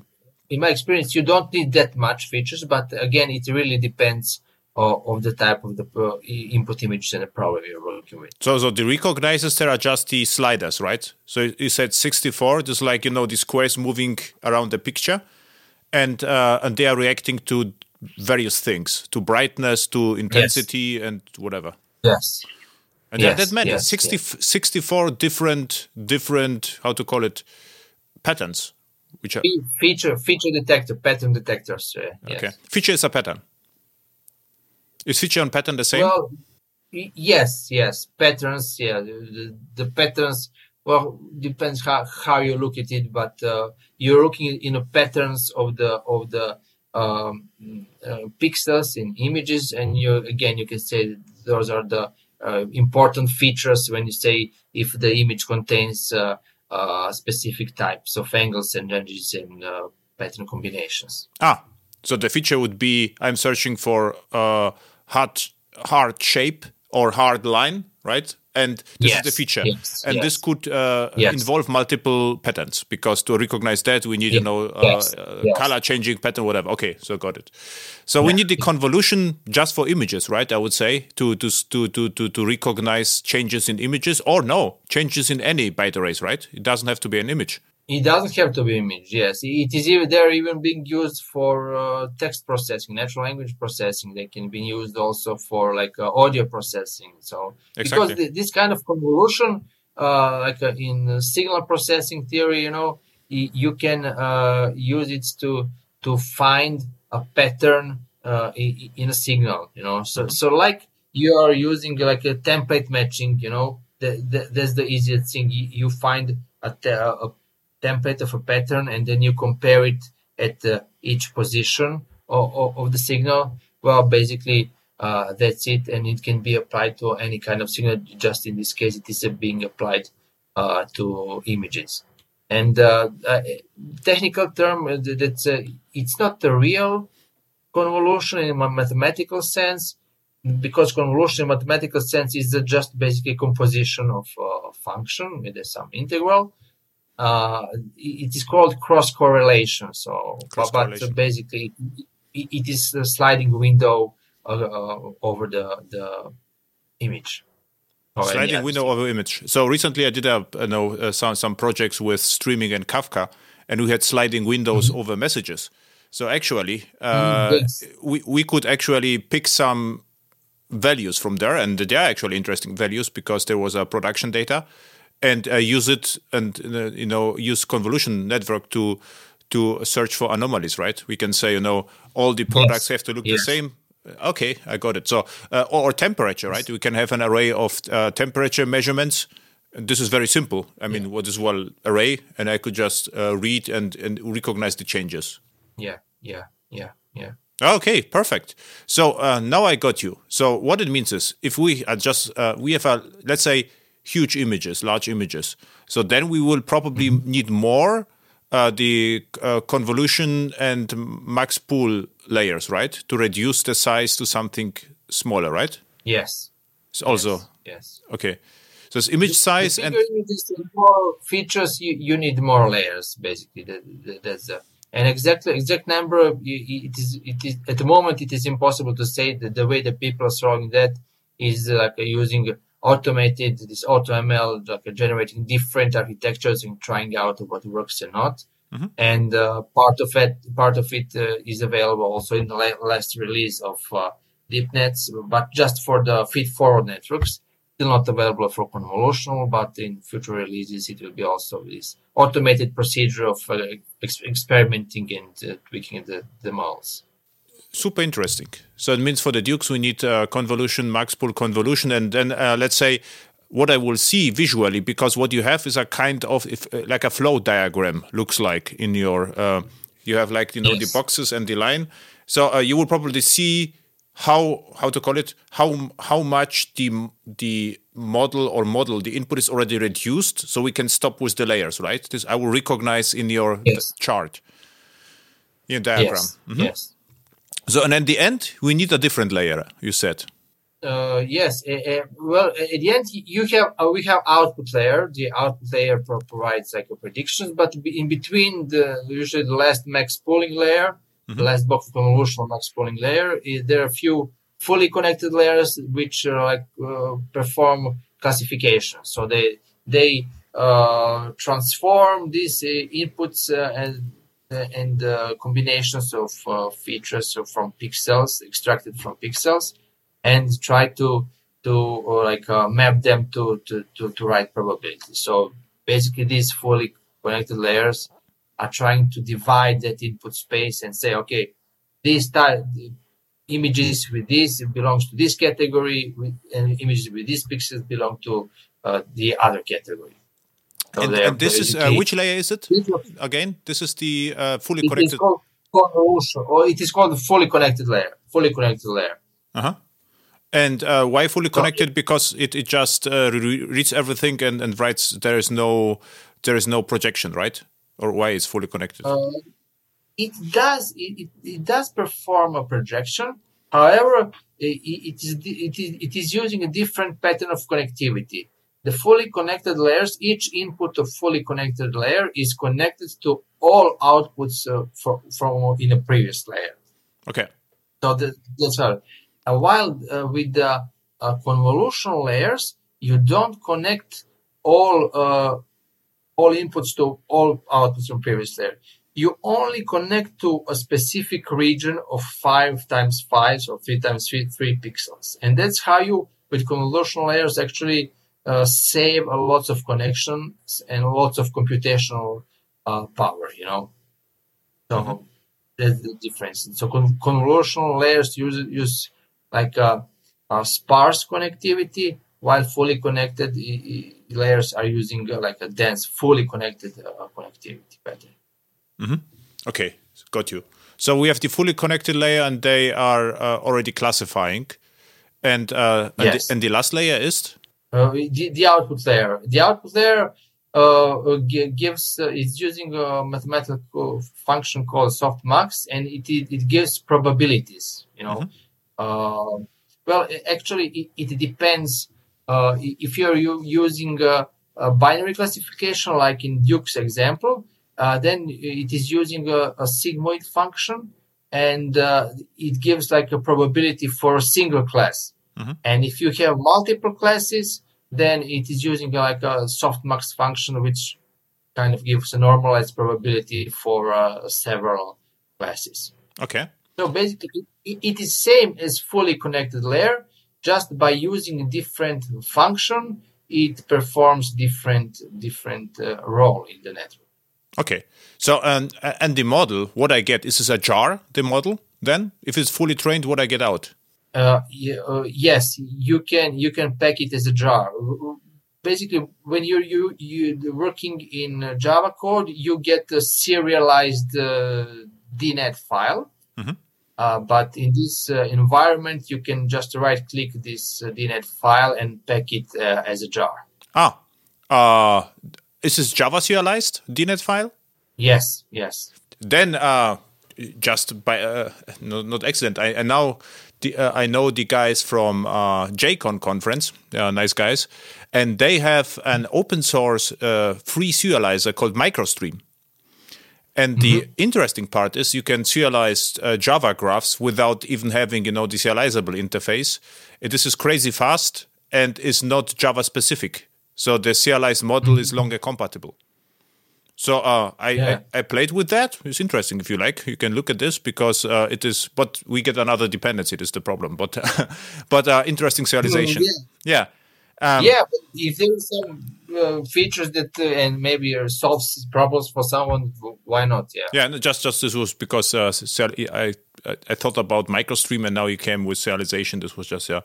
B: in my experience you don't need that much features but again it really depends of, of the type of the input images and the problem you're working with
A: so so the recognizers there are just the sliders right so you said 64 just like you know the squares moving around the picture and uh, and they are reacting to various things to brightness to intensity yes. and whatever
B: Yes.
A: And yes, that, that meant yes, 60, yes. 64 different, different, how to call it, patterns. Which are
B: feature feature detector pattern detectors. Uh,
A: okay, feature is a pattern. Is feature and pattern the same?
B: Well, yes, yes, patterns. Yeah, the, the, patterns. Well, depends how, how you look at it, but uh, you're looking in the patterns of the of the um, uh, pixels in images, and you again you can say those are the uh, important features when you say if the image contains uh, uh, specific types of angles and edges and uh, pattern combinations.
A: Ah, so the feature would be I'm searching for hard hard shape or hard line, right? and this yes, is the feature. yes, and yes. this could uh, involve multiple patterns because to recognize that we need you know uh, uh, color changing pattern whatever. Okay so got it. So yeah. we need the convolution just for images right? I would say to to to to to, to recognize changes in images or no changes in any byte arrays right? It doesn't have to be an image
B: It doesn't have to be image. Yes, it is even they're even being used for uh, text processing, natural language processing. They can be used also for like uh, audio processing. So
A: Exactly.
B: because th- this kind of convolution, uh, like uh, in signal processing theory, you know, y- you can uh, use it to to find a pattern uh, in, a signal. You know, so so like you are using like a template matching. You know, th- th- that's the easiest thing. You, you find a, te- a template of a pattern and then you compare it at uh, each position of, of, of the signal. Well, basically, uh, that's it, and it can be applied to any kind of signal. Just in this case, it is uh, being applied uh, to images. And uh, uh, technical term that- that's it's not the real convolution in a mathematical sense, because convolution in mathematical sense is just basically composition of uh, function with some integral. Uh, it is called cross correlation. So, but, but
A: Cross-correlation.
B: basically, it, it is a sliding window uh, uh, over the the image.
A: sliding window over image. So recently, I did a, you know uh, some some projects with streaming and Kafka, and we had sliding windows over messages. So actually, uh,
B: Mm-hmm. yes.
A: we we could actually pick some values from there, and they are actually interesting values because there was a production data, and uh, use it and uh, you know use convolution network to to search for anomalies. Right? We can say you know all the products have to look
B: Yes.
A: the same. Okay, I got it. So, uh, or, temperature, right? We can have an array of uh, temperature measurements. And this is very simple. I mean, what is well array, and I could just uh, read and and recognize the changes.
B: Yeah, yeah, yeah, yeah.
A: Okay, perfect. So uh, now I got you. So what it means is, if we are just uh, we have a let's say huge images, large images. So then we will probably need more uh, the uh, convolution and max pool layers, right, to reduce the size to something smaller, right?
B: Yes.
A: So also
B: Yes.
A: okay. So it's image size
B: the
A: and
B: bigger it is, the more features you, you need more layers basically that, that- that's the an exact exact number it is it is at the moment it is impossible to say that the way that people are solving that is uh, like uh, using automated this auto ml like generating different architectures and trying out what works and not. And uh, part of it part of it uh, is available also in the la- last release of uh, DeepNetts but just for the feed forward networks. Still not available for convolutional, but in future releases it will be also this automated procedure of uh, ex- experimenting and uh, tweaking the, the models.
A: Super interesting. So it means for the Dukes we need uh, convolution, max pool convolution, and then uh, let's say what I will see visually, because what you have is a kind of if, uh, like a flow diagram looks like in your. Uh, you have like you know the boxes and the line. So uh, you will probably see how how to call it how how much the the model or model the input is already reduced, so we can stop with the layers, right? This I will recognize in your
B: Yes.
A: chart, your diagram.
B: Yes, yes.
A: So, and at the end, we need a different layer. You said.
B: Uh, yes. Uh, well, at the end, you have uh, we have output layer. The output layer pro- provides like a predictions, but in between the usually the last max pooling layer, the last box convolutional max pooling layer, is, there are a few fully connected layers which uh, like uh, perform classification. So they they uh, transform these uh, inputs uh, and and combinations of uh, features from pixels extracted from pixels and try to to like uh, map them to, to to to right probability. So basically, these fully connected layers are trying to divide that input space and say, okay, these type images with this belongs to this category, with, and images with these pixels belong to uh, the other category. So
A: and, and this is uh, which layer is it? Again, this is the uh, fully
B: it is
A: connected.
B: called convolution, or it is called the fully connected layer. Fully connected layer.
A: Uh-huh. And uh, why fully connected? Because it, it just uh, re- reads everything and, and writes. There is no there is no projection, right? Or why it's fully connected?
B: Uh, it does it, it, it does perform a projection. However, it, it is it is it is using a different pattern of connectivity. The fully connected layers, each input of fully connected layer is connected to all outputs uh, from, from in a previous layer.
A: okay.
B: So the, that's all. Uh, while uh, with the uh, convolutional layers, you don't connect all uh, all inputs to all outputs from previous layer. You only connect to a specific region of five times five or three times three, three pixels. And that's how you, with convolutional layers, actually uh, save a lots of connections and lots of computational uh, power, you know. So mm-hmm. that's the difference. So con- convolutional layers use, use like a, a sparse connectivity while fully connected layers are using uh, like a dense, fully connected uh, connectivity pattern.
A: Mm-hmm. Okay, got you. So we have the fully connected layer, and they are uh, already classifying. And uh, yes. and, the, and, the, last layer is
B: uh, the, the, output layer. The output layer uh, gives it's using a mathematical function called softmax, and it, it, it gives probabilities. You know, mm-hmm. well, actually, it, it depends uh, if you're using a, a, binary classification, like in Duke's example, uh, then it is using a, a sigmoid function and uh, it gives like a probability for a single class. Mm-hmm. And if you have multiple classes, then it is using like a softmax function, which kind of gives a normalized probability for uh, several classes.
A: Okay.
B: So basically, it, it is same as fully connected layer, just by using a different function, it performs different different uh, role in the network.
A: Okay. So and and the model, what I get is this a jar? The model then, if it's fully trained, what I get out?
B: Uh, uh, yes, you can you can pack it as a jar. Basically, when you're you you working in Java code, you get a serialized uh, DNet file. Mm-hmm. Uh, but in this uh, environment, you can just right click this uh, DNet file and pack it uh, as a jar.
A: Ah, uh, is this Java serialized DNet file?
B: Yes, yes.
A: Then, uh, just by no, not accident, I, I now the, I know the guys from JCon conference, nice guys, and they have an open source free serializer called MicroStream and the mm-hmm. interesting part is you can serialize uh, Java graphs without even having, you know, the serializable interface. this is crazy fast and is not Java specific. So the serialized model mm-hmm. is longer compatible. So uh, I, yeah. I, I played with that. It's interesting if you like. You can look at this because uh, it is. But we get another dependency. It is the problem. But but uh, interesting serialization. Oh, yeah.
B: yeah. Um, yeah, if there's some uh, features that uh, and maybe uh, solves problems for someone why not yeah
A: yeah just just this was because uh, I, I i thought about microstream and now you came with serialization this was just yeah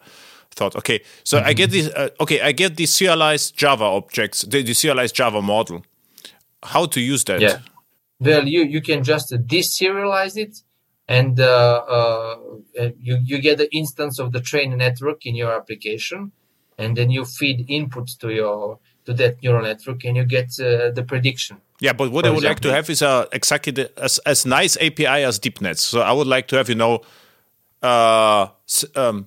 A: thought okay so mm-hmm. i get this uh, okay i get the serialized java objects the, the serialized java model how to use that
B: yeah well you you can just deserialize it and uh, you you get the instance of the train network in your application and then you feed input to your to that neural network and you get uh, the prediction.
A: Yeah, but what I would example. like to have is a exactly the, as as nice API as DeepNetts. So I would like to have you know, uh, um,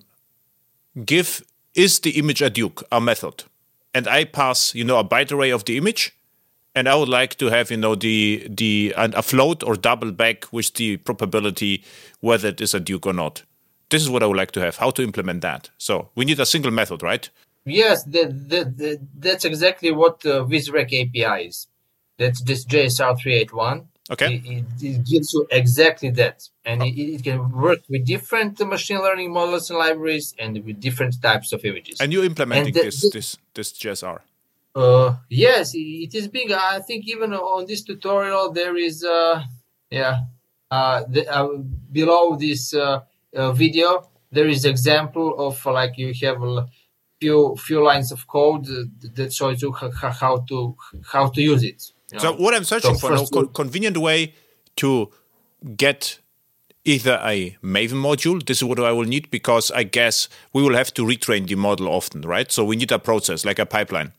A: give is the image a Duke a method, and I pass you know a byte array of the image, and I would like to have you know the the and a float or double back with the probability whether it is a Duke or not. This is what I would like to have. How to implement that? So we need a single method, right?
B: Yes, that, that, that, that's exactly what uh, VisRec API is. That's this JSR 381.
A: Okay.
B: It, it, it, gives you exactly that. And oh. it, it, can work with different machine learning models and libraries and with different types of images.
A: And you're implementing the, this, the, this, this JSR?
B: Uh, yes, it is being, I think even on this tutorial, there is, uh, yeah, uh, the, uh, below this uh, uh, video, there is example of like you have few few lines of code that shows you how to how to use it.
A: You know? So what I'm searching so for a co- convenient way to get either a Maven module. This is what I will need because I guess we will have to retrain the model often, right? So we need a process like a pipeline,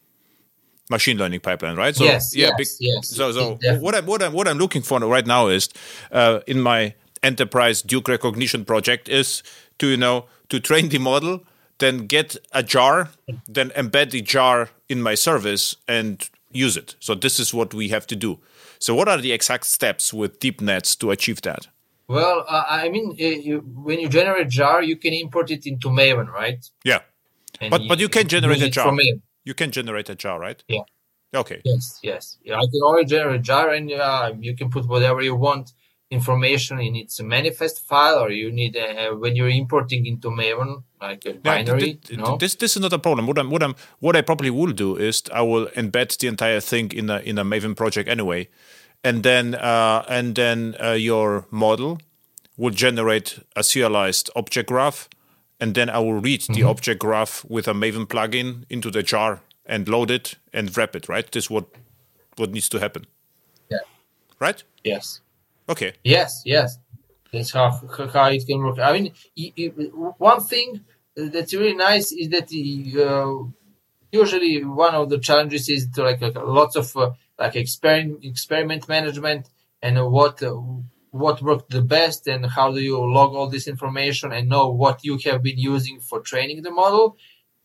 A: machine learning pipeline, right? So
B: yes, yeah, yes, yes.
A: So so what I'm what I'm what I'm looking for right now is uh, in my enterprise Duke recognition project is to you know to train the model then get a jar, then embed the jar in my service and use it. So this is what we have to do. So what are the exact steps with DeepNetts to achieve that?
B: Well, uh, I mean, uh, you, when you generate jar, you can import it into Maven, right?
A: Yeah, and but you, but you can generate a jar. You can generate a jar, right?
B: Yeah.
A: Okay.
B: Yes, yes. Yeah, I can only generate a jar, and uh, you can put whatever you want information in its manifest file, or you need uh, when you're importing into Maven like a binary. no?
A: this this is not a problem. What I'm what I'm what I probably will do is I will embed the entire thing in a in a Maven project anyway, and then uh, and then uh, your model will generate a serialized object graph, and then I will read the
B: Mm-hmm.
A: object graph with a Maven plugin into the jar and load it and wrap it. Right. This is what what needs to happen.
B: Yeah.
A: Right.
B: yes.
A: Okay.
B: Yes, yes. That's how how it can work. I mean, one thing that's really nice is that uh, usually one of the challenges is to like, like lots of uh, like experiment experiment management and what uh, what worked the best and how do you log all this information and know what you have been using for training the model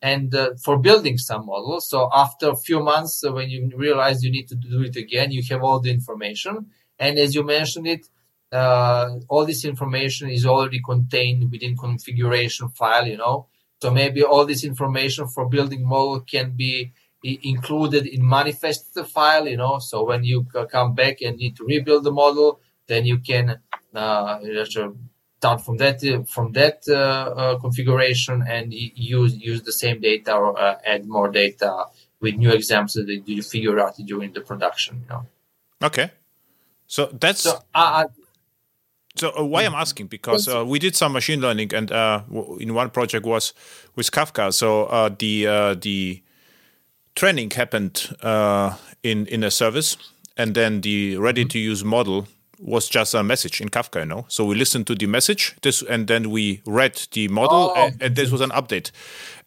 B: and uh, for building some models. So after a few months, uh, when you realize you need to do it again, you have all the information. And as you mentioned it, uh, all this information is already contained within configuration file, you know. So maybe all this information for building model can be included in manifest file, you know. So when you come back and need to rebuild the model, then you can uh, just, uh, start from that uh, from that uh, uh, configuration and use use the same data or uh, add more data with new examples that you figure out during the production, you know.
A: Okay. So that's
B: So uh,
A: So uh, why I'm asking because uh, we did some machine learning, and uh, w- in one project was with Kafka. So uh, the uh, the training happened uh, in in a service, and then the ready to use model was just a message in Kafka. You know, so we listened to the message, this, and then we read the model,
B: Oh.
A: and, and this was an update.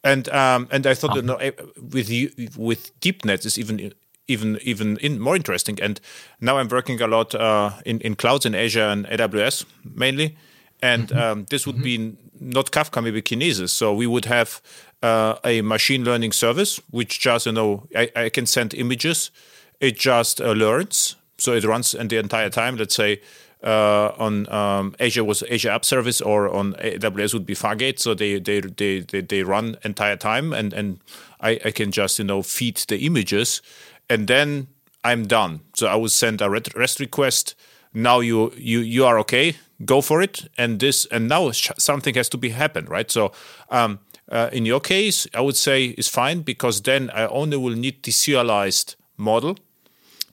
A: And um, and I thought, you know, eh, with you, with DeepNet is even even even in more interesting. And now I'm working a lot uh, in in clouds in Azure and AWS mainly, and um, this would be not Kafka, maybe Kinesis. So we would have uh, a machine learning service which just you know I, I can send images, it just uh, learns, so it runs in the entire time. Let's say. Uh, on um, Azure was Azure App Service, or on AWS would be Fargate. So they they they they, they run entire time, and and I, I can just you know feed the images, and then I'm done. So I will send a REST request. Now you you you are okay. Go for it. And this and now something has to be happen, right? So um, uh, in your case, I would say is fine because then I only will need the serialized model.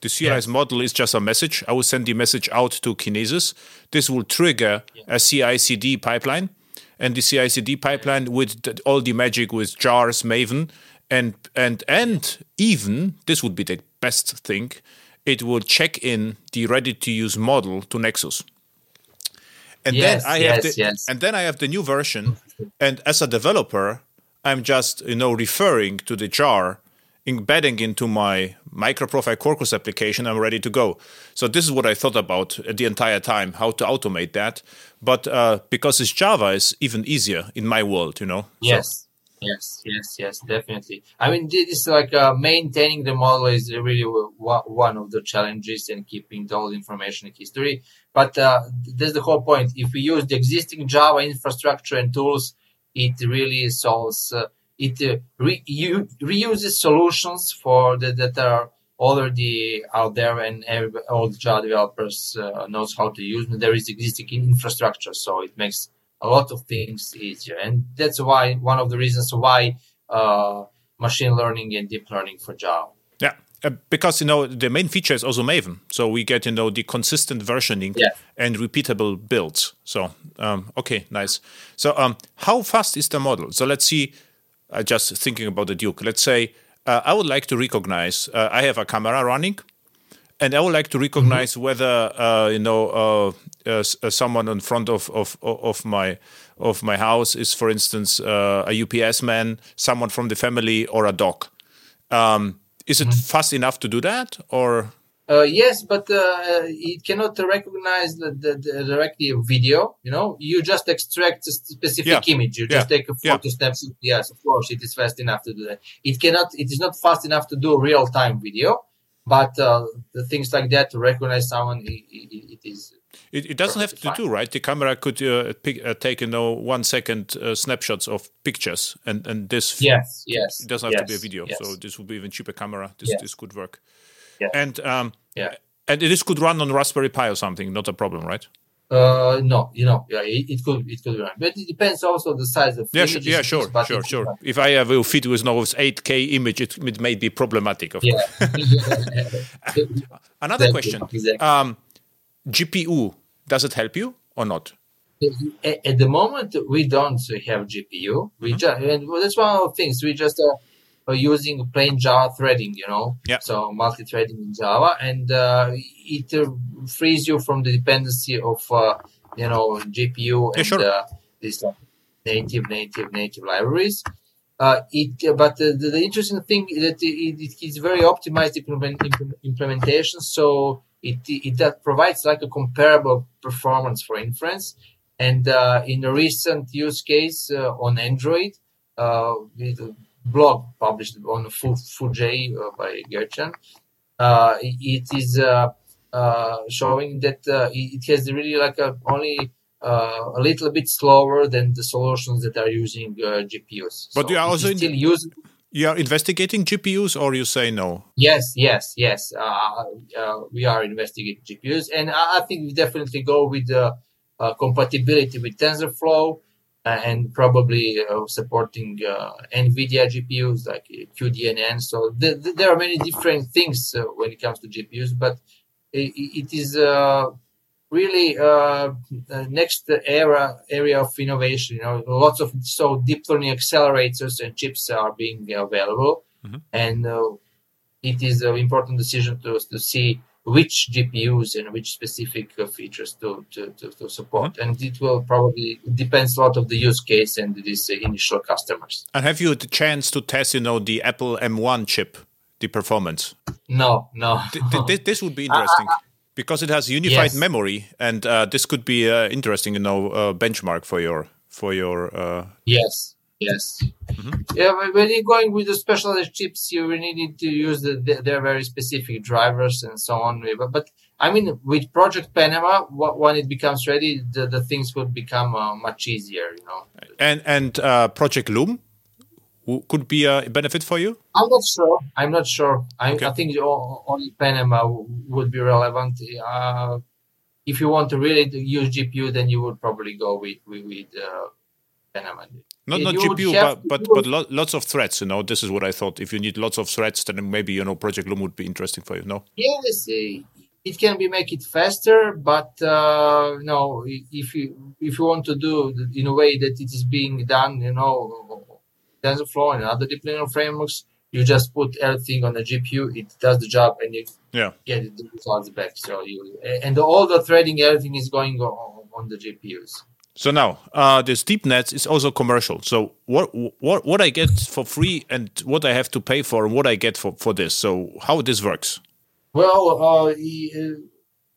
A: The serialized model is just a message. I will send the message out to Kinesis. This will trigger a CI/CD pipeline, and the CI/CD pipeline with th- all the magic with jars, Maven, and and and even this would be the best thing. It will check in the ready-to-use model to Nexus. And
B: Yes,
A: then I have the,
B: yes.
A: and then I have the new version. And as a developer, I'm just you know referring to the jar, embedding into my microprofile Quarkus application. I'm ready to go. So this is what I thought about the entire time, how to automate that. But uh, because it's Java, is even easier in my world, you know. So-
B: Yes, yes, yes, yes, definitely. I mean, this is like uh, maintaining the model is really one of the challenges and keeping the whole information history. But uh, that's the whole point. If we use the existing Java infrastructure and tools, it really solves. Uh, it uh, re- you, reuses solutions for the, that are already out there, and every, all the Java developers uh, knows how to use them. There is existing infrastructure, so it makes a lot of things easier. And that's why one of the reasons why uh, machine learning and deep learning for Java.
A: Yeah, uh, because you know the main feature is also Maven, so we get you know the consistent versioning
B: Yeah.
A: and repeatable builds. So um, okay, nice. So um, how fast is the model? So let's see. Uh, just thinking about the Duke. Let's say uh, I would like to recognize. Uh, I have a camera running, and I would like to recognize whether uh, you know uh, uh, someone in front of, of of my of my house is, for instance, uh, a UPS man, someone from the family, or a dog. Um, is it fast enough to do that, or
B: Uh, yes, but uh, it cannot recognize the, the, the directly a video. You know, you just extract a specific
A: Yeah.
B: image. You just
A: Yeah.
B: take a
A: Yeah.
B: photo snaps. Yes, of course, it is fast enough to do that. It cannot. It is not fast enough to do real time video, but uh, the things like that to recognize someone, it, it, it is.
A: It, it doesn't have to
B: Fine.
A: do right. The camera could uh, pick, uh, take you know one second uh, snapshots of pictures, and and this
B: Yes, yes.
A: it doesn't have to be a video.
B: yes.
A: So this would be even cheaper camera. This
B: Yes.
A: this could work.
B: Yeah.
A: And um,
B: Yeah.
A: and this could run on Raspberry Pi or something. Not a problem, right?
B: Uh, no, you know, yeah, it, it could, it could run, but it depends also on the size of
A: Yeah,
B: images
A: yeah, sure, sure, sure.
B: run.
A: If I have a fit with no 8K image, it, it may be problematic. Of
B: Yeah.
A: Another
B: Exactly,
A: question:
B: exactly.
A: um, GPU does it help you or not?
B: at, at the moment we don't have GPU. We
A: Mm-hmm.
B: just and that's one of the things we just uh, using plain Java threading, you know.
A: Yeah.
B: So multi-threading in Java, and uh, it uh, frees you from the dependency of uh, you know GPU
A: Yeah,
B: and
A: sure.
B: uh, these native, native, native libraries. Uh, it, but the, the, interesting thing is that it, it is very optimized implement, implement- implementation, so it it that provides like a comparable performance for inference. And uh, in a recent use case uh, on Android, uh, with blog published on Fu- Foojay uh, by Gerchen, uh, it is uh, uh, showing that uh, it has really like a only uh, a little bit slower than the solutions that are using uh, GPUs.
A: But you are also in-
B: still using.
A: You are investigating GPUs, or you say no?
B: Yes, yes, yes. Uh, uh, we are investigating GPUs, and I, I think we definitely go with the uh, compatibility with TensorFlow and probably uh, supporting uh, NVIDIA GPUs like uh, cuDNN. So th- th- there are many different things uh, when it comes to GPUs, but it, it is uh, really uh, next era area of innovation. You know, lots of so deep learning accelerators and chips are being available,
A: Mhm.
B: and uh, it is an important decision to to see which GPUs and which specific uh, features to to, to, to support, and it will probably depends a lot of the use case and these uh, initial customers.
A: And have you had the chance to test, you know, the Apple M1 chip, the performance?
B: No, no.
A: Th- th- th- this would be interesting because it has unified
B: Yes.
A: memory, and uh, this could be uh, interesting, you know, uh, benchmark for your for your. Uh,
B: Yes, yes.
A: Mm-hmm.
B: Yeah, when- when you're going with the specialized chips, you really need to use the, the, their very specific drivers and so on. But, but I mean, with Project Panama, wh- when it becomes ready, the, the things would become uh, much easier. You know,
A: and and uh, Project Loom could be a benefit for you.
B: I'm not sure. I'm not sure. I,
A: Okay.
B: I think only Panama would be relevant. Uh, if you want to really use GPU, then you would probably go with with, with
A: Not not GPU, but but but lo- lots of threads. You know, this is what I thought. If you need lots of threads, then maybe you know Project Loom would be interesting for you. No.
B: Yes, eh, it can be make it faster, but uh, no, if you if you want to do it in a way that it is being done, you know, TensorFlow and other deep learning frameworks, you just put everything on the GPU, it does the job, and you
A: Yeah.
B: get the results back. So you and all the threading, everything is going on, on the GPUs.
A: So now, uh, this DeepNet is also commercial. So what what what I get for free and what I have to pay for and what I get for for this. So how this works?
B: Well, uh,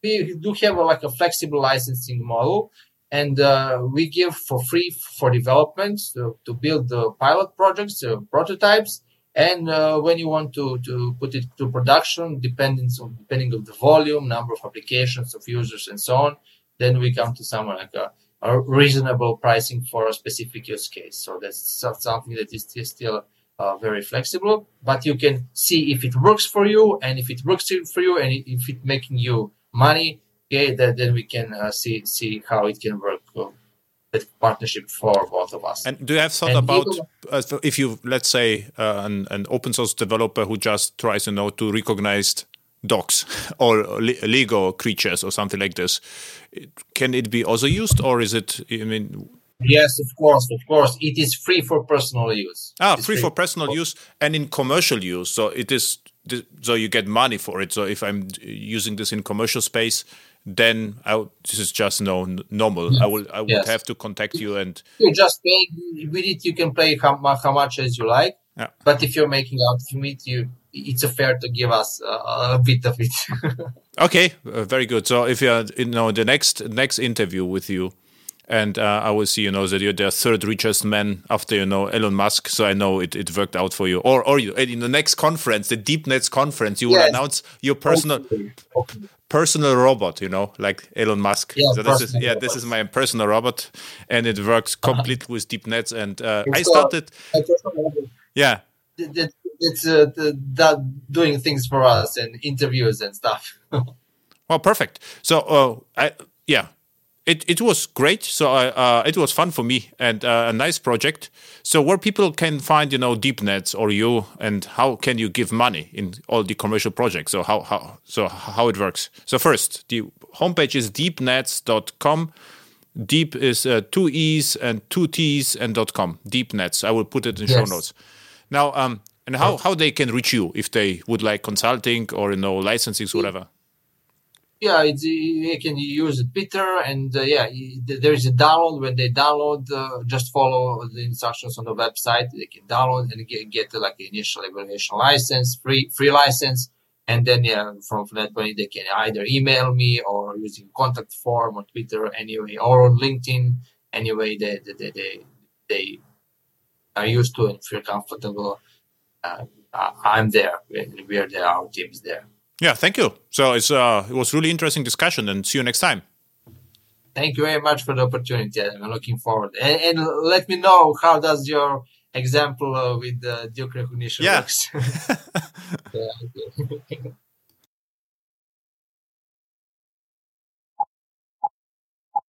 B: we do have a, like a flexible licensing model, and uh, we give for free for development to, build the pilot projects, uh, prototypes, and uh, when you want to, to put it to production, depending on depending on the volume, number of applications of users, and so on, then we come to somewhere like a, a reasonable pricing for a specific use case. So that's something that is is still uh, very flexible, but you can see if it works for you and if it works for you and if it's making you money, okay, then, then we can uh, see see how it can work uh, with partnership for both of us.
A: And do you have thought
B: And
A: about
B: even-
A: uh, if you let's say uh, an an open source developer who just tries you know to recognize dogs or Lego creatures or something like this, can it be also used or is it? I mean,
B: yes, of course, of course, it is free for personal use.
A: ah,
B: It's
A: free for personal use and in commercial use. So it is. So you get money for it. So if I'm using this in commercial space, then I, this is just no n- normal. I will I would
B: Yes.
A: have to contact you and
B: You just pay with it. You can play how, how much as you like.
A: Yeah.
B: But if you're making out from it, you it's fair to give us uh, a bit of it.
A: Okay, uh, very good. So if you are, you know, the next next interview with you, and uh, I will see, you know, that you're the third richest man after, you know, Elon Musk. So I know it, it worked out for you. Or, or you, in the next conference, the DeepNetts conference, you yes. will announce your personal, okay. Okay. personal robot, you know, like Elon Musk.
B: Yeah,
A: so this is, yeah, this is my personal robot, and it works uh-huh. completely uh-huh. with DeepNetts. And uh, I started, yeah.
B: It's uh, that doing things for us and interviews and stuff.
A: well, perfect. So, uh, I yeah, it, it was great. So uh, it was fun for me and uh, a nice project. So where people can find you know DeepNetts or you and how can you give money in all the commercial projects? So how how so how it works? So first the homepage is deepnetts.com. Deep is uh, two e's and two t's and dot com. DeepNetts. I will put it in yes. show notes. Now, um, and how how they can reach you if they would like consulting or you know licensing, whatever
B: yeah, it's, you can use Twitter and uh, yeah, there is a download. When they download, uh, just follow the instructions on the website. They can download and get, get uh, like initial evaluation license, free free license, and then yeah, from, from that point they can either email me or using contact form on Twitter anyway, or on LinkedIn anyway. They they they, they are used to and feel comfortable. Uh, I'm there. We're there. Our team is there.
A: Yeah, thank you. So it's uh, it was really interesting discussion, and see you next time.
B: Thank you very much for the opportunity. I'm looking forward, and, and let me know how does your example uh, with the Duke recognition yeah. works. yeah,